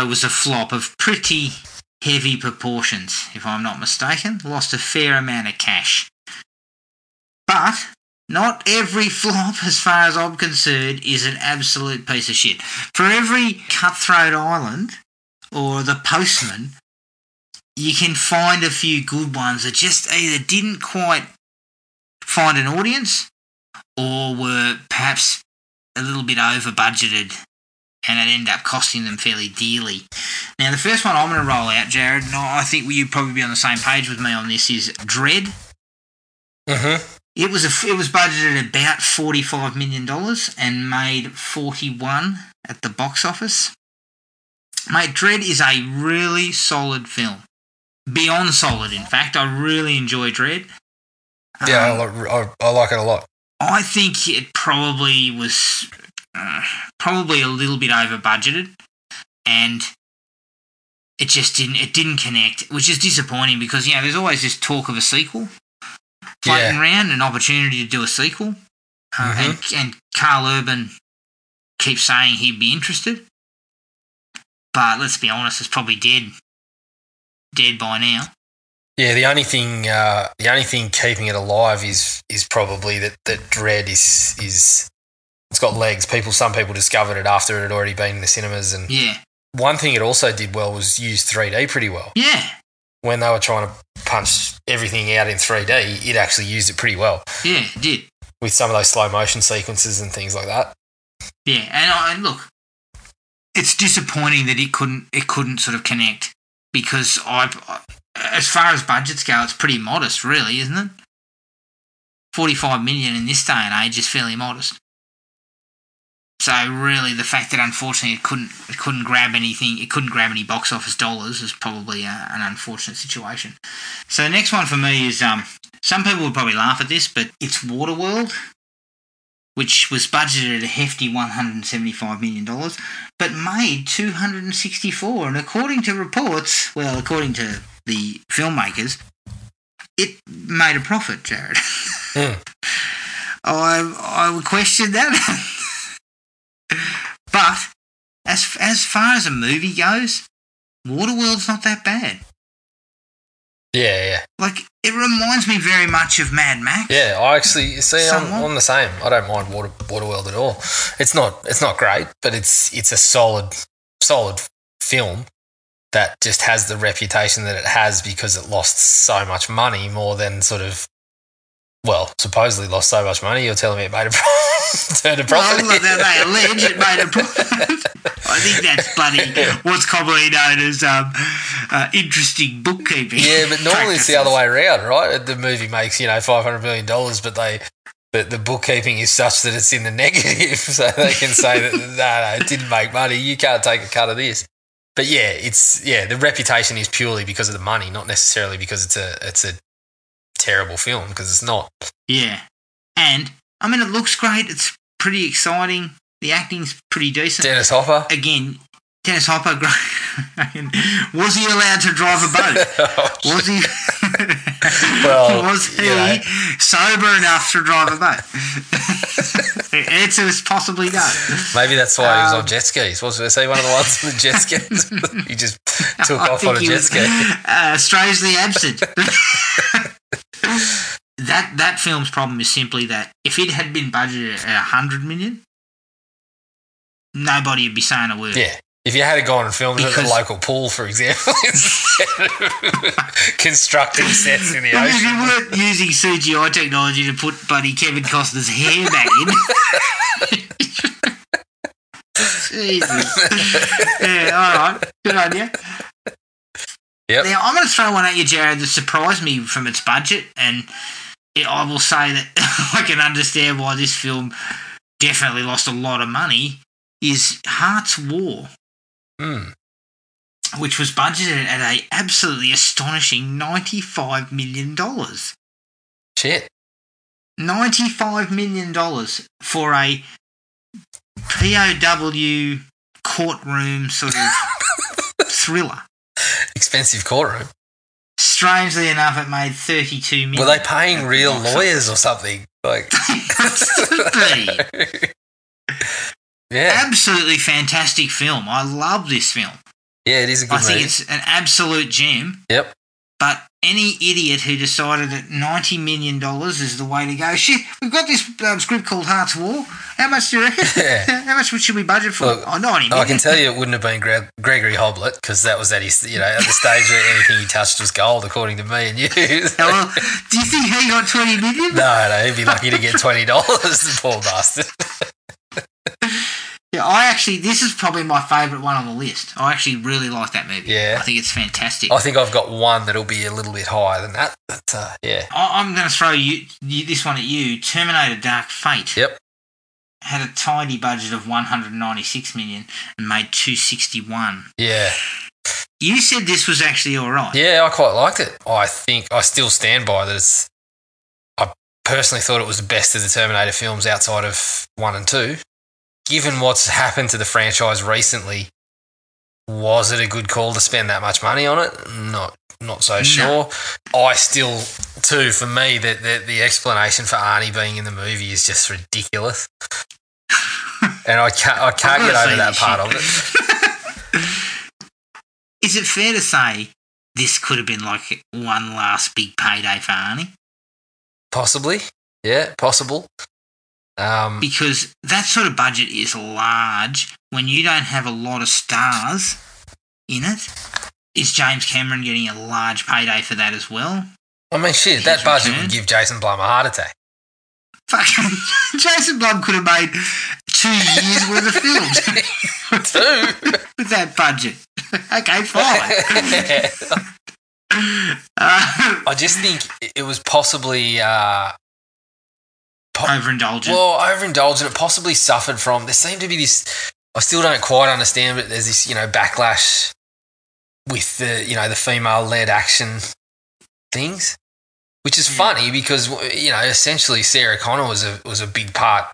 Was a flop of pretty heavy proportions, if I'm not mistaken. Lost a fair amount of cash. But not every flop, as far as I'm concerned, is an absolute piece of shit. For every Cutthroat Island or The Postman, you can find a few good ones that just either didn't quite find an audience or were perhaps a little bit over budgeted and it ended up costing them fairly dearly. Now, the first one I'm going to roll out, Jared, and I think you'd probably be on the same page with me on this, is Dredd. Mhm. It was a, it was budgeted at about forty five million dollars and made forty one at the box office. Mate, Dredd is a really solid film, beyond solid. In fact, I really enjoy Dredd. Yeah, Um, I, I, I like it a lot. I think it probably was uh, probably a little bit over budgeted, and it just didn't it didn't connect, which is disappointing because you know there's always this talk of a sequel floating Yeah. around, an opportunity to do a sequel, uh, and and Karl Urban keeps saying he'd be interested, but let's be honest, it's probably dead, dead by now. Yeah, the only thing uh, the only thing keeping it alive is is probably that that Dredd is is it's got legs. People, some people discovered it after it had already been in the cinemas, and Yeah, one thing it also did well was use 3D pretty well. yeah, When they were trying to punch everything out in 3D, it actually used it pretty well yeah, it did. with some of those slow motion sequences and things like that. Yeah, and, I, and look, it's disappointing that it couldn't it couldn't sort of connect because I, as far as budgets go, it's pretty modest, really, isn't it? Forty five million in this day and age is fairly modest. So really, the fact that unfortunately it couldn't it couldn't grab anything, it couldn't grab any box office dollars is probably a, an unfortunate situation. So the next one for me is um, some people would probably laugh at this, but it's Waterworld which was budgeted at a hefty $175 million, but made 264 And according to reports, well, according to the filmmakers, it made a profit, Jared. Hmm. I, I would question that. but as, as far as a movie goes, Waterworld's not that bad. Yeah, yeah, Like, it reminds me very much of Mad Max. yeah. I actually see. I'm, I'm the same. I don't mind Water Waterworld at all. It's not. It's not great, but it's it's a solid solid film that just has the reputation that it has because it lost so much money more than sort of. Well, supposedly lost so much money. You're telling me it made a profit, turned a profit. look, they, allege it made a profit. I think that's bloody what's commonly known as um, uh, interesting bookkeeping. Yeah, but normally it's the other way around, right? The movie makes you know five hundred million dollars, but they but the bookkeeping is such that it's in the negative, so they can say that no, no, it didn't make money. You can't take a cut of this. But yeah, it's yeah, the reputation is purely because of the money, not necessarily because it's a it's a terrible film because it's not. Yeah, and I mean it looks great. It's pretty exciting. The acting's pretty decent. Dennis Hopper. Again, Dennis Hopper, was he allowed to drive a boat? Was he? Well, was he you know. sober enough to drive a boat? the answer is possibly no. Maybe that's why he was Um, on jet skis. Was he one of the ones on the jet skis? he just took I off on a he jet was, ski. Uh, strangely absent. that that film's problem is simply that if it had been budgeted at a hundred million, nobody would be saying a word. Yeah. If you had gone and filmed it at Because- the local pool, for example, instead of constructing sets in the Well, if you ocean. weren't using CGI technology to put buddy Kevin Costner's hair back in. Jesus. Yeah, all right. Good on you. Yep. Now, I'm going to throw one at you, Jared, that surprised me from its budget, and it, I will say that I can understand why this film definitely lost a lot of money, is Hart's War, Hmm. which was budgeted at a absolutely astonishing $95 million. Shit. $95 million for a POW courtroom sort of thriller. Expensive courtroom. Strangely enough, it made 32 million. Were they paying real lawyers or something? Like, Absolutely. yeah. Absolutely fantastic film. I love this film. Yeah, it is a good I think it's an absolute gem. Yep. But any idiot who decided that $90 million is the way to go, shit, we've got this um, script called Hart's War. How much do you reckon? Yeah. How much should we budget for? Look, oh, 90 I can tell you it wouldn't have been Greg- Gregory Hoblit because that was at his, you know, at the stage where anything he touched was gold, according to me and you. Oh, well, do you think he got 20 million? no, no, he'd be lucky to get twenty dollars. The poor bastard. Yeah, I actually, this is probably my favourite one on the list. I actually really like that movie. Yeah. I think it's fantastic. I think I've got one that'll be a little bit higher than that. But uh, yeah, I- I'm going to throw you, you this one at you. Terminator Dark Fate yep, had a tidy budget of 196 million and made 261. yeah, You said this was actually all right. yeah. I quite liked it. I think I still stand by that. It's. I personally thought it was the best of the Terminator films outside of one and two. Given what's happened to the franchise recently, was it a good call to spend that much money on it? Not, not so sure. I still, too, for me, that the, the explanation for Arnie being in the movie is just ridiculous, and I can't, I can't get over that part of it. Is it fair to say this could have been like one last big payday for Arnie? Possibly, yeah, possible. Um, Because that sort of budget is large when you don't have a lot of stars in it. Is James Cameron getting a large payday for that as well? I mean, shit, His that budget return. would give Jason Blum a heart attack. Fucking Jason Blum could have made two years worth of films Two. with that budget. okay, fine. Uh, I just think it was possibly uh, po- overindulgent. well overindulgent. It possibly suffered from. There seemed to be this. I still don't quite understand, but there's this you know backlash with the you know the female led action things, which is Yeah. funny because you know essentially Sarah Connor was a was a big part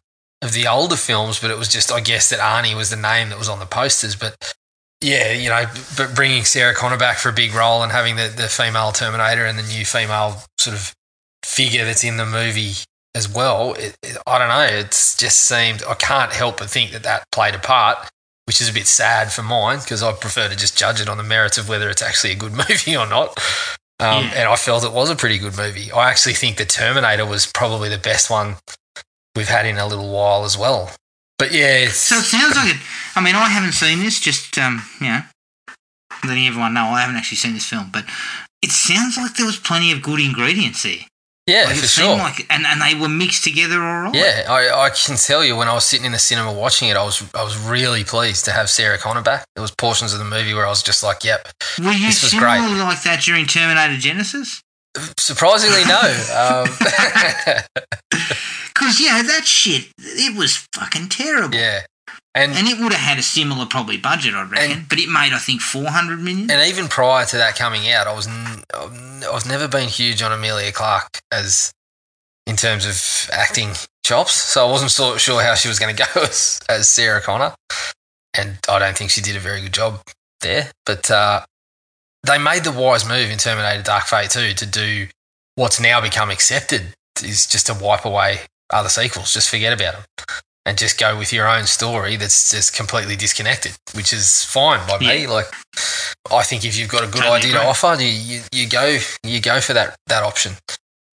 of the older films, but it was just I guess that Arnie was the name that was on the posters, but. Yeah, you know, but bringing Sarah Connor back for a big role and having the, the female Terminator and the new female sort of figure that's in the movie as well. It, it- I don't know. It's just seemed I can't help but think that that played a part, which is a bit sad for mine because I prefer to just judge it on the merits of whether it's actually a good movie or not. Um, Yeah. And I felt it was a pretty good movie. I actually think the Terminator was probably the best one we've had in a little while as well. But yeah, So it sounds like it. I mean, I haven't seen this. Just um, you know, letting everyone know I haven't actually seen this film, but it sounds like there was plenty of good ingredients there. Yeah, Like, for sure. like, and, and they were mixed together all right. Yeah, I, I can tell you when I was sitting in the cinema watching it, I was I was really pleased to have Sarah Connor back. There was portions of the movie where I was just like, "Yep." Were you This was great. like that during Terminator Genisys? Surprisingly, no. Um, Because yeah, that shit, it was fucking terrible. yeah, and And it would have had a similar probably budget, I reckon. And- but it made, I think, four hundred million. and even prior to that coming out, I was n- I've never been huge on Emilia Clarke as in terms of acting chops. So I wasn't so sure how she was going to go as, as Sarah Connor, and I don't think she did a very good job there. But uh, they made the wise move in Terminator Dark Fate 2 to do what's now become accepted is just to wipe away other sequels. Just forget about them and just go with your own story that's just completely disconnected, which is fine by me. Like, I think if you've got a good Totally idea to agree. offer, you, you, you go you go for that that option.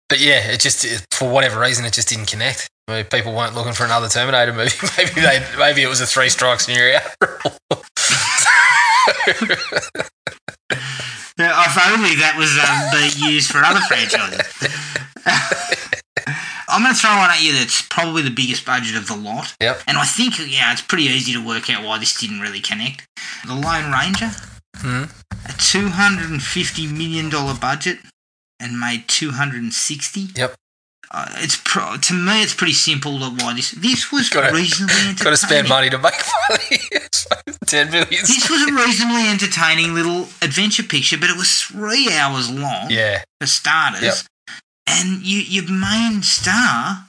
But yeah, it just it, for whatever reason it just didn't connect. I mean, people weren't looking for another Terminator movie. maybe they maybe it was a three strikes and you're out. Yeah, if only that was um, being used for other franchises. I'm going to throw one at you that's probably the biggest budget of the lot. Yep. And I think, yeah, it's pretty easy to work out why this didn't really connect. The Lone Ranger, Hmm. a $250 million budget and made 260 Yep. uh, it's pro- to me it's pretty simple that why this this was Gotta- reasonably entertaining. Got to spend money to make money. Ten million. This was a reasonably entertaining little adventure picture, but it was three hours long. yeah, for starters. Yep. And you, your main star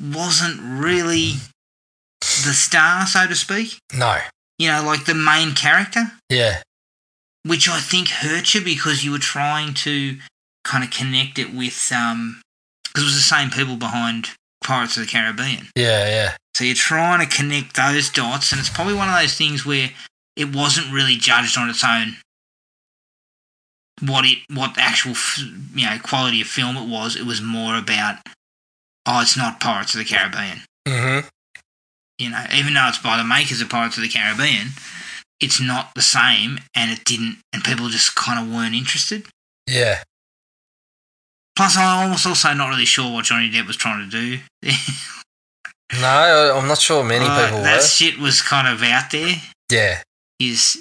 wasn't really the star, so to speak. no, You know, like the main character, yeah, which I think hurt you because you were trying to kind of connect it with, um, because it was the same people behind Pirates of the Caribbean. yeah, yeah, So you're trying to connect those dots, and it's probably one of those things where it wasn't really judged on its own. What it, what the actual, f- you know, quality of film it was. It was more about, oh, it's not Pirates of the Caribbean. mm-hmm. You know, even though it's by the makers of Pirates of the Caribbean, it's not the same, and it didn't, and people just kind of weren't interested. yeah. Plus, I was also not really sure what Johnny Depp was trying to do. No, I'm not sure many Uh, people that were. shit was kind of out there. Yeah, is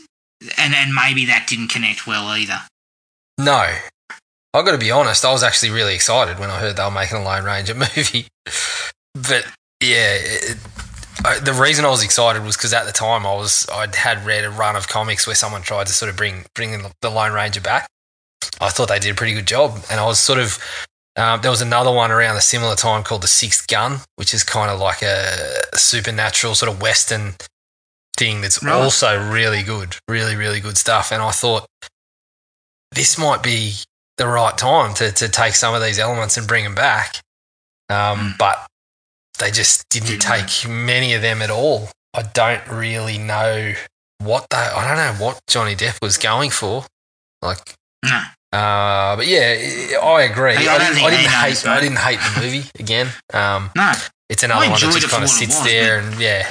and and maybe that didn't connect well either. No. I've got to be honest. I was actually really excited when I heard they were making a Lone Ranger movie. But yeah, it, I, the reason I was excited was because at the time I was I'd had read a run of comics where someone tried to sort of bring bring the, Lone Ranger back. I thought they did a pretty good job, and I was sort of um, there was another one around a similar time called the Sixth Gun, which is kind of like a supernatural sort of western thing that's Right. also really good, really really good stuff. And I thought this might be the right time to to take some of these elements and bring them back, um, Mm. but they just didn't Didn't take many of them at all. I don't really know what they. I don't know what Johnny Depp was going for. Like, No. uh, but yeah, I agree. I I, didn't, I didn't hate. knows, I didn't hate the movie again. Um, No. it's another one that just kind of sits was, there, and yeah,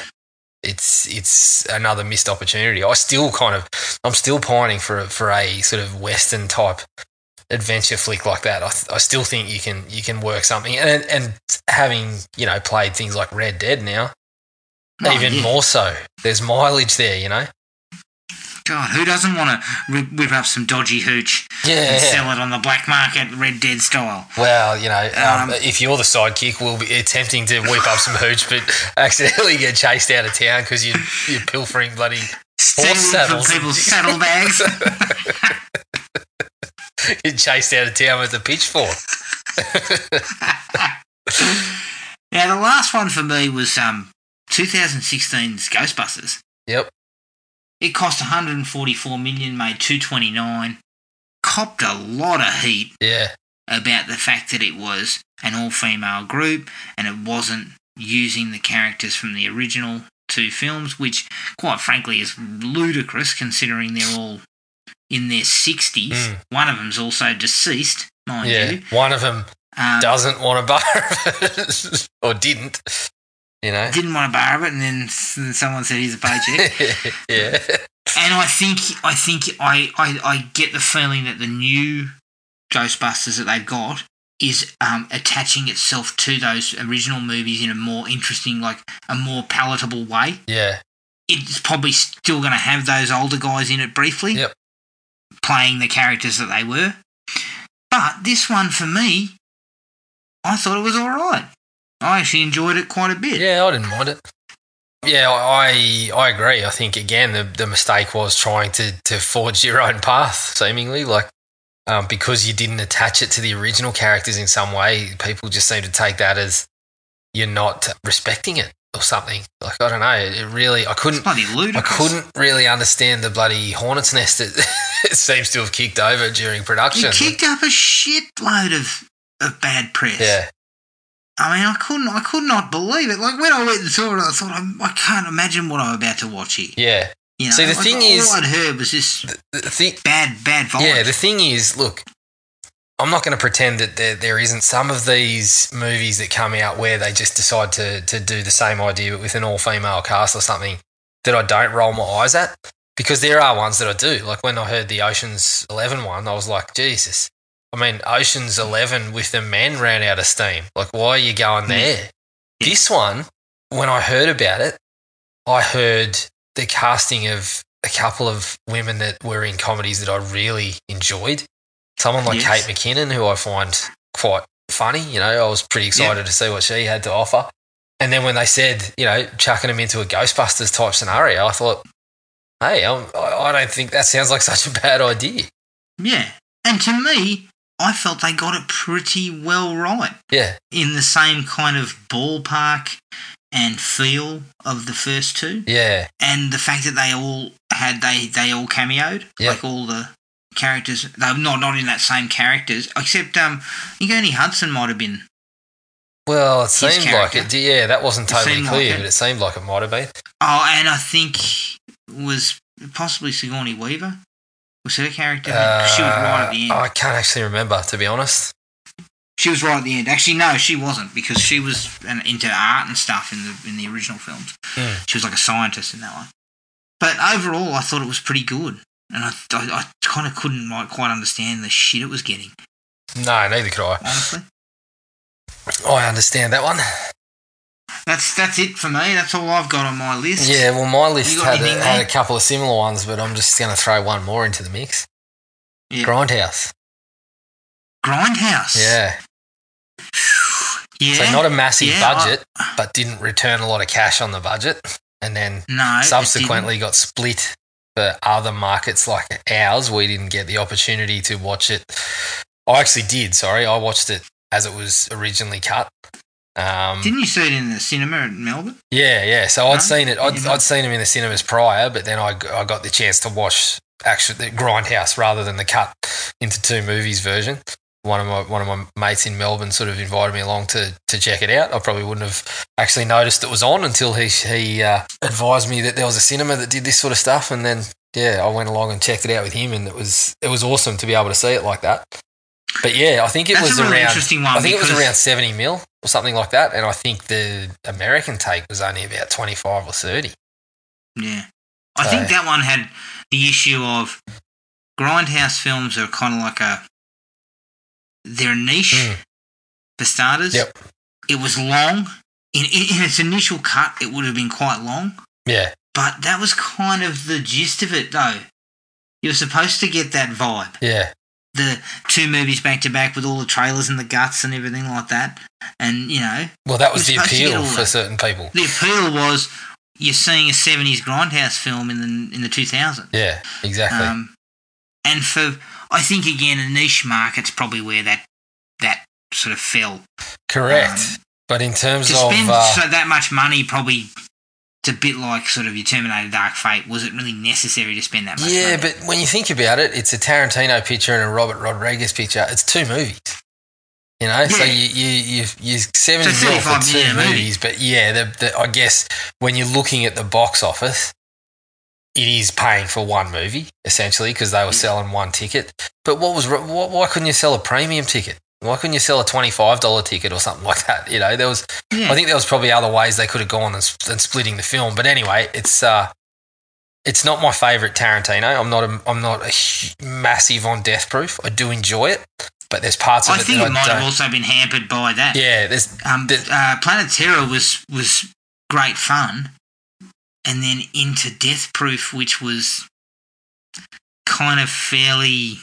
it's it's another missed opportunity. I still kind of, I'm still pining for a, for a sort of western type adventure flick like that. I, th- I still think you can you can work something, and and having you know played things like Red Dead now, Oh, even yeah. more so. There's mileage there, you know. God, who doesn't want to rip, whip up some dodgy hooch Yeah. and sell it on the black market, Red Dead style? Well, you know, um, Um, if you're the sidekick, we'll be attempting to whip up some hooch, but accidentally get chased out of town because you, you're pilfering bloody Stealing from people's saddlebags. You're chased out of town with a pitchfork. now, the last one for me was um, 2016's Ghostbusters. Yep. It cost 144 million, made 229. Copped a lot of heat Yeah. about the fact that it was an all female group and it wasn't using the characters from the original two films, which, quite frankly, is ludicrous considering they're all in their 60s. Mm. One of them's also deceased, mind Yeah. you. One of them Um, doesn't want a bar or didn't. You know. didn't want bar of it, and then then someone said, "Here's a paycheck." yeah. and I think, I think, I, I, I get the feeling that the new Ghostbusters that they've got is um, attaching itself to those original movies in a more interesting, like a more palatable way. Yeah. It's probably still going to have those older guys in it briefly, Yep. playing the characters that they were. But this one, for me, I thought it was all right. I actually enjoyed it quite a bit. Yeah, I didn't mind it. Yeah, I I agree. I think again the the mistake was trying to to forge your own path, seemingly like um, because you didn't attach it to the original characters in some way. People just seem to take that as you're not respecting it or something. Like I don't know. It really, I couldn't. bloody I couldn't really understand the bloody hornet's nest that it seems to have kicked over during production. You kicked up a shitload of of bad press. yeah, I mean, I couldn't, I could not believe it. Like when I went and saw it, I thought, I, I can't imagine what I'm about to watch here. yeah. You know, See, the like, thing all is- I'd heard was this The thing, bad, bad vibes. Yeah, the thing is, look, I'm not going to pretend that there, there isn't some of these movies that come out where they just decide to, to do the same idea but with an all female cast or something that I don't roll my eyes at because there are ones that I do. Like when I heard the Ocean's 11 one, I was like, Jesus. I mean, Ocean's 11 with the men ran out of steam. Like, why are you going there? Yeah. This one, when I heard about it, I heard the casting of a couple of women that were in comedies that I really enjoyed. Someone like Yes. Kate McKinnon, who I find quite funny. You know, I was pretty excited to see what she had to offer. And then when they said, you know, chucking them into a Ghostbusters type scenario, I thought, hey, I'm, I I don't think that sounds like such a bad idea. yeah. And to me, I felt they got it pretty well right Yeah, in the same kind of ballpark and feel of the first two, yeah, and the fact that they all had they they all cameoed, Yeah. like all the characters. They not not in that same characters, except um, I think Ernie Hudson might have been. Well, it seemed like it. Yeah, that wasn't totally seemed like clear, but it seemed like it might have been. Oh, and I think was possibly Sigourney Weaver. Was her character? she was right at the end. Uh, I can't actually remember, to be honest. She was right at the end. Actually, no, she wasn't because she was an, into art and stuff in the in the original films. Hmm. She was like a scientist in that one. But overall, I thought it was pretty good, and I I, I kind of couldn't like quite understand the shit it was getting. No, neither could I. Honestly, I understand that one. That's that's it for me. That's all I've got on my list. Yeah, well, my list had a, had a couple of similar ones, but I'm just going to throw one more into the mix. Yeah. Grindhouse. Grindhouse. Yeah. yeah. So not a massive Yeah, I- budget, but didn't return a lot of cash on the budget, and then no. subsequently got split for other markets like ours. We didn't get the opportunity to watch it. I actually did. Sorry, I watched it as it was originally cut. Um, didn't. You see it in the cinema in Melbourne? Yeah, yeah. So I'd seen it. I'd, I'd seen him in the cinemas prior, but then I, I got the chance to watch actually the Grindhouse rather than the cut into two movies version. One of my one of my mates in Melbourne sort of invited me along to to check it out. I probably wouldn't have actually noticed it was on until he he uh, advised me that there was a cinema that did this sort of stuff, and then yeah, I went along and checked it out with him, and it was it was awesome to be able to see it like that. But yeah, I think it That's was a really around. interesting one I think it was around seventy mil or something like that, and I think the American take was only about twenty five or thirty. Yeah. I So- think that one had the issue of grindhouse films are kind of like a they're a niche Mm. for starters. Yep. It was long. In, in, in its initial cut, it would have been quite long, Yeah, but that was kind of the gist of it, though. You're supposed to get that vibe. yeah, The two movies back to back with all the trailers and the guts and everything like that. And, you know, Well, that was the You're supposed to get appeal for certain people. the appeal was you're seeing a 70s grindhouse film in the, in the 2000s. Yeah, exactly. Um, and for I think again a niche market's probably where that that sort of fell. Correct. um, but in terms To of spend uh, so that much money, probably it's a bit like sort of your Terminator Dark Fate. Was it really necessary to spend that much? yeah, money? but when you think about it, it's a Tarantino picture and a Robert Rodriguez picture. It's two movies. You know, so Yeah. you you you you seventy So mil for two movie. movies, but yeah, the, the, I guess when you're looking at the box office, it is paying for one movie essentially because they were selling one ticket. But what was why, why couldn't you sell a premium ticket? Why couldn't you sell a twenty five dollar ticket or something like that? You know, there was yeah. I think there was probably other ways they could have gone than, than splitting the film. But anyway, it's uh, it's not my favorite Tarantino. I'm not a, I'm not a massive on Death Proof. I do enjoy it, but there's parts of I it think that it I might have also been hampered by that. Yeah, there's Um, uh, Planet Terror was was great fun, and then into Death Proof, which was kind of fairly.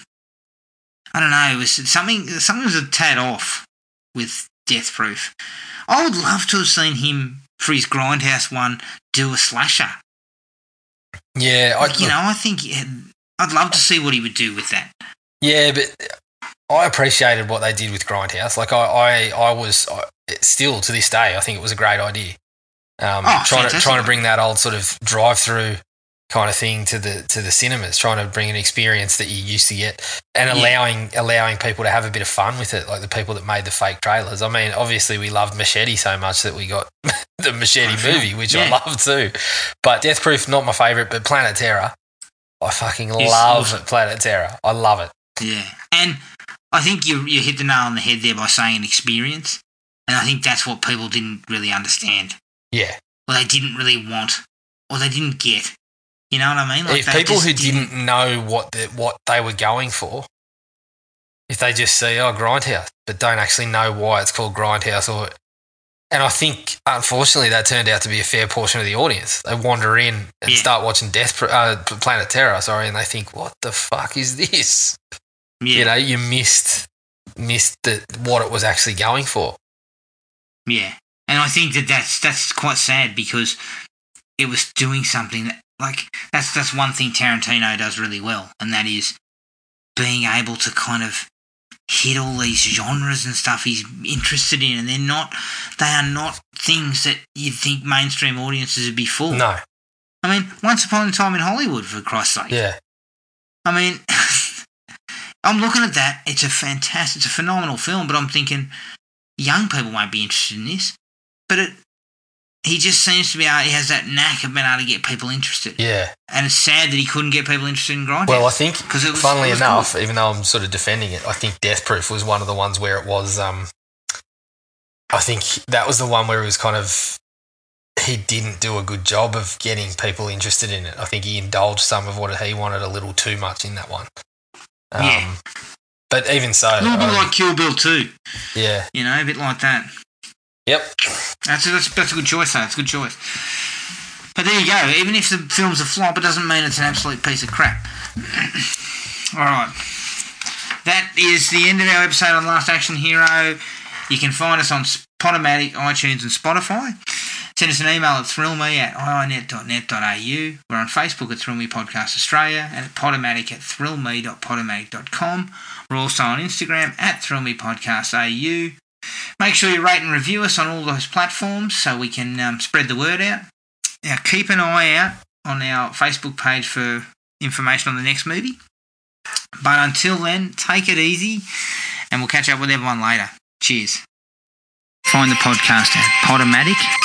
I don't know. It was something. Something was a tad off with Death Proof. I would love to have seen him for his Grindhouse one do a slasher. yeah, I, you know, I think I'd love to see what he would do with that. yeah, but I appreciated what they did with Grindhouse. Like I, I, I was I, still to this day, I think it was a great idea. Um, Oh, trying to trying to bring that old sort of drive-through kind of thing to the to the cinemas, trying to bring an experience that you used to get, and Yeah. allowing allowing people to have a bit of fun with it, like the people that made the fake trailers. I mean, obviously we loved Machete so much that we got the Machete movie, which I love too. But Death Proof not my favorite, but Planet Terror, I fucking It's love awesome. Planet Terror. I love it. Yeah, and I think you you hit the nail on the head there by saying experience, and I think that's what people didn't really understand, Yeah. or they didn't really want, or they didn't get. You know what I mean? if people who didn't know what the, what they were going for, if they just see oh grindhouse, but don't actually know why it's called grindhouse, or and I think unfortunately that turned out to be a fair portion of the audience. They wander in and Yeah. start watching Death uh, Planet Terror, sorry, and they think what the fuck is this? yeah, You know, you missed missed the, what it was actually going for. yeah, and I think that that's that's quite sad because it was doing something that like that's that's one thing Tarantino does really well, and that is being able to kind of hit all these genres and stuff he's interested in, and they're not they are not things that you'd think mainstream audiences would be for. No, I mean, Once Upon a Time in Hollywood, for Christ's sake. yeah, I mean, I'm looking at that. It's a fantastic, it's a phenomenal film, but I'm thinking young people won't be interested in this. But it, he just seems to be able, he has that knack of being able to get people interested. yeah. And it's sad that he couldn't get people interested in Grindhouse. Well, I think, 'Cause it was- funnily enough, even though I'm sort of defending it, I think Death Proof was one of the ones where it was. Um, I think that was the one where it was kind of. He didn't do a good job of getting people interested in it. I think he indulged some of what he wanted a little too much in that one. Um, Yeah. But even so, a little bit like Kill Bill too. yeah, you know, a bit like that. Yep, That's a, that's, that's a good choice, though. It's a good choice. But there you go. Even if the film's a flop, it doesn't mean it's an absolute piece of crap. All right. That is the end of our episode on Last Action Hero. You can find us on Podomatic, iTunes, and Spotify. Send us an email at thrillme at iinet.net.au. We're on Facebook at Thrill Me Podcast Australia and at Podomatic at thrillme.podomatic.com. We're also on Instagram at Thrill Me Podcast AU. Make sure you rate and review us on all those platforms so we can um, spread the word out. Now, keep an eye out on our Facebook page for information on the next movie. But until then, take it easy and we'll catch up with everyone later. Cheers. Find the podcast at Podomatic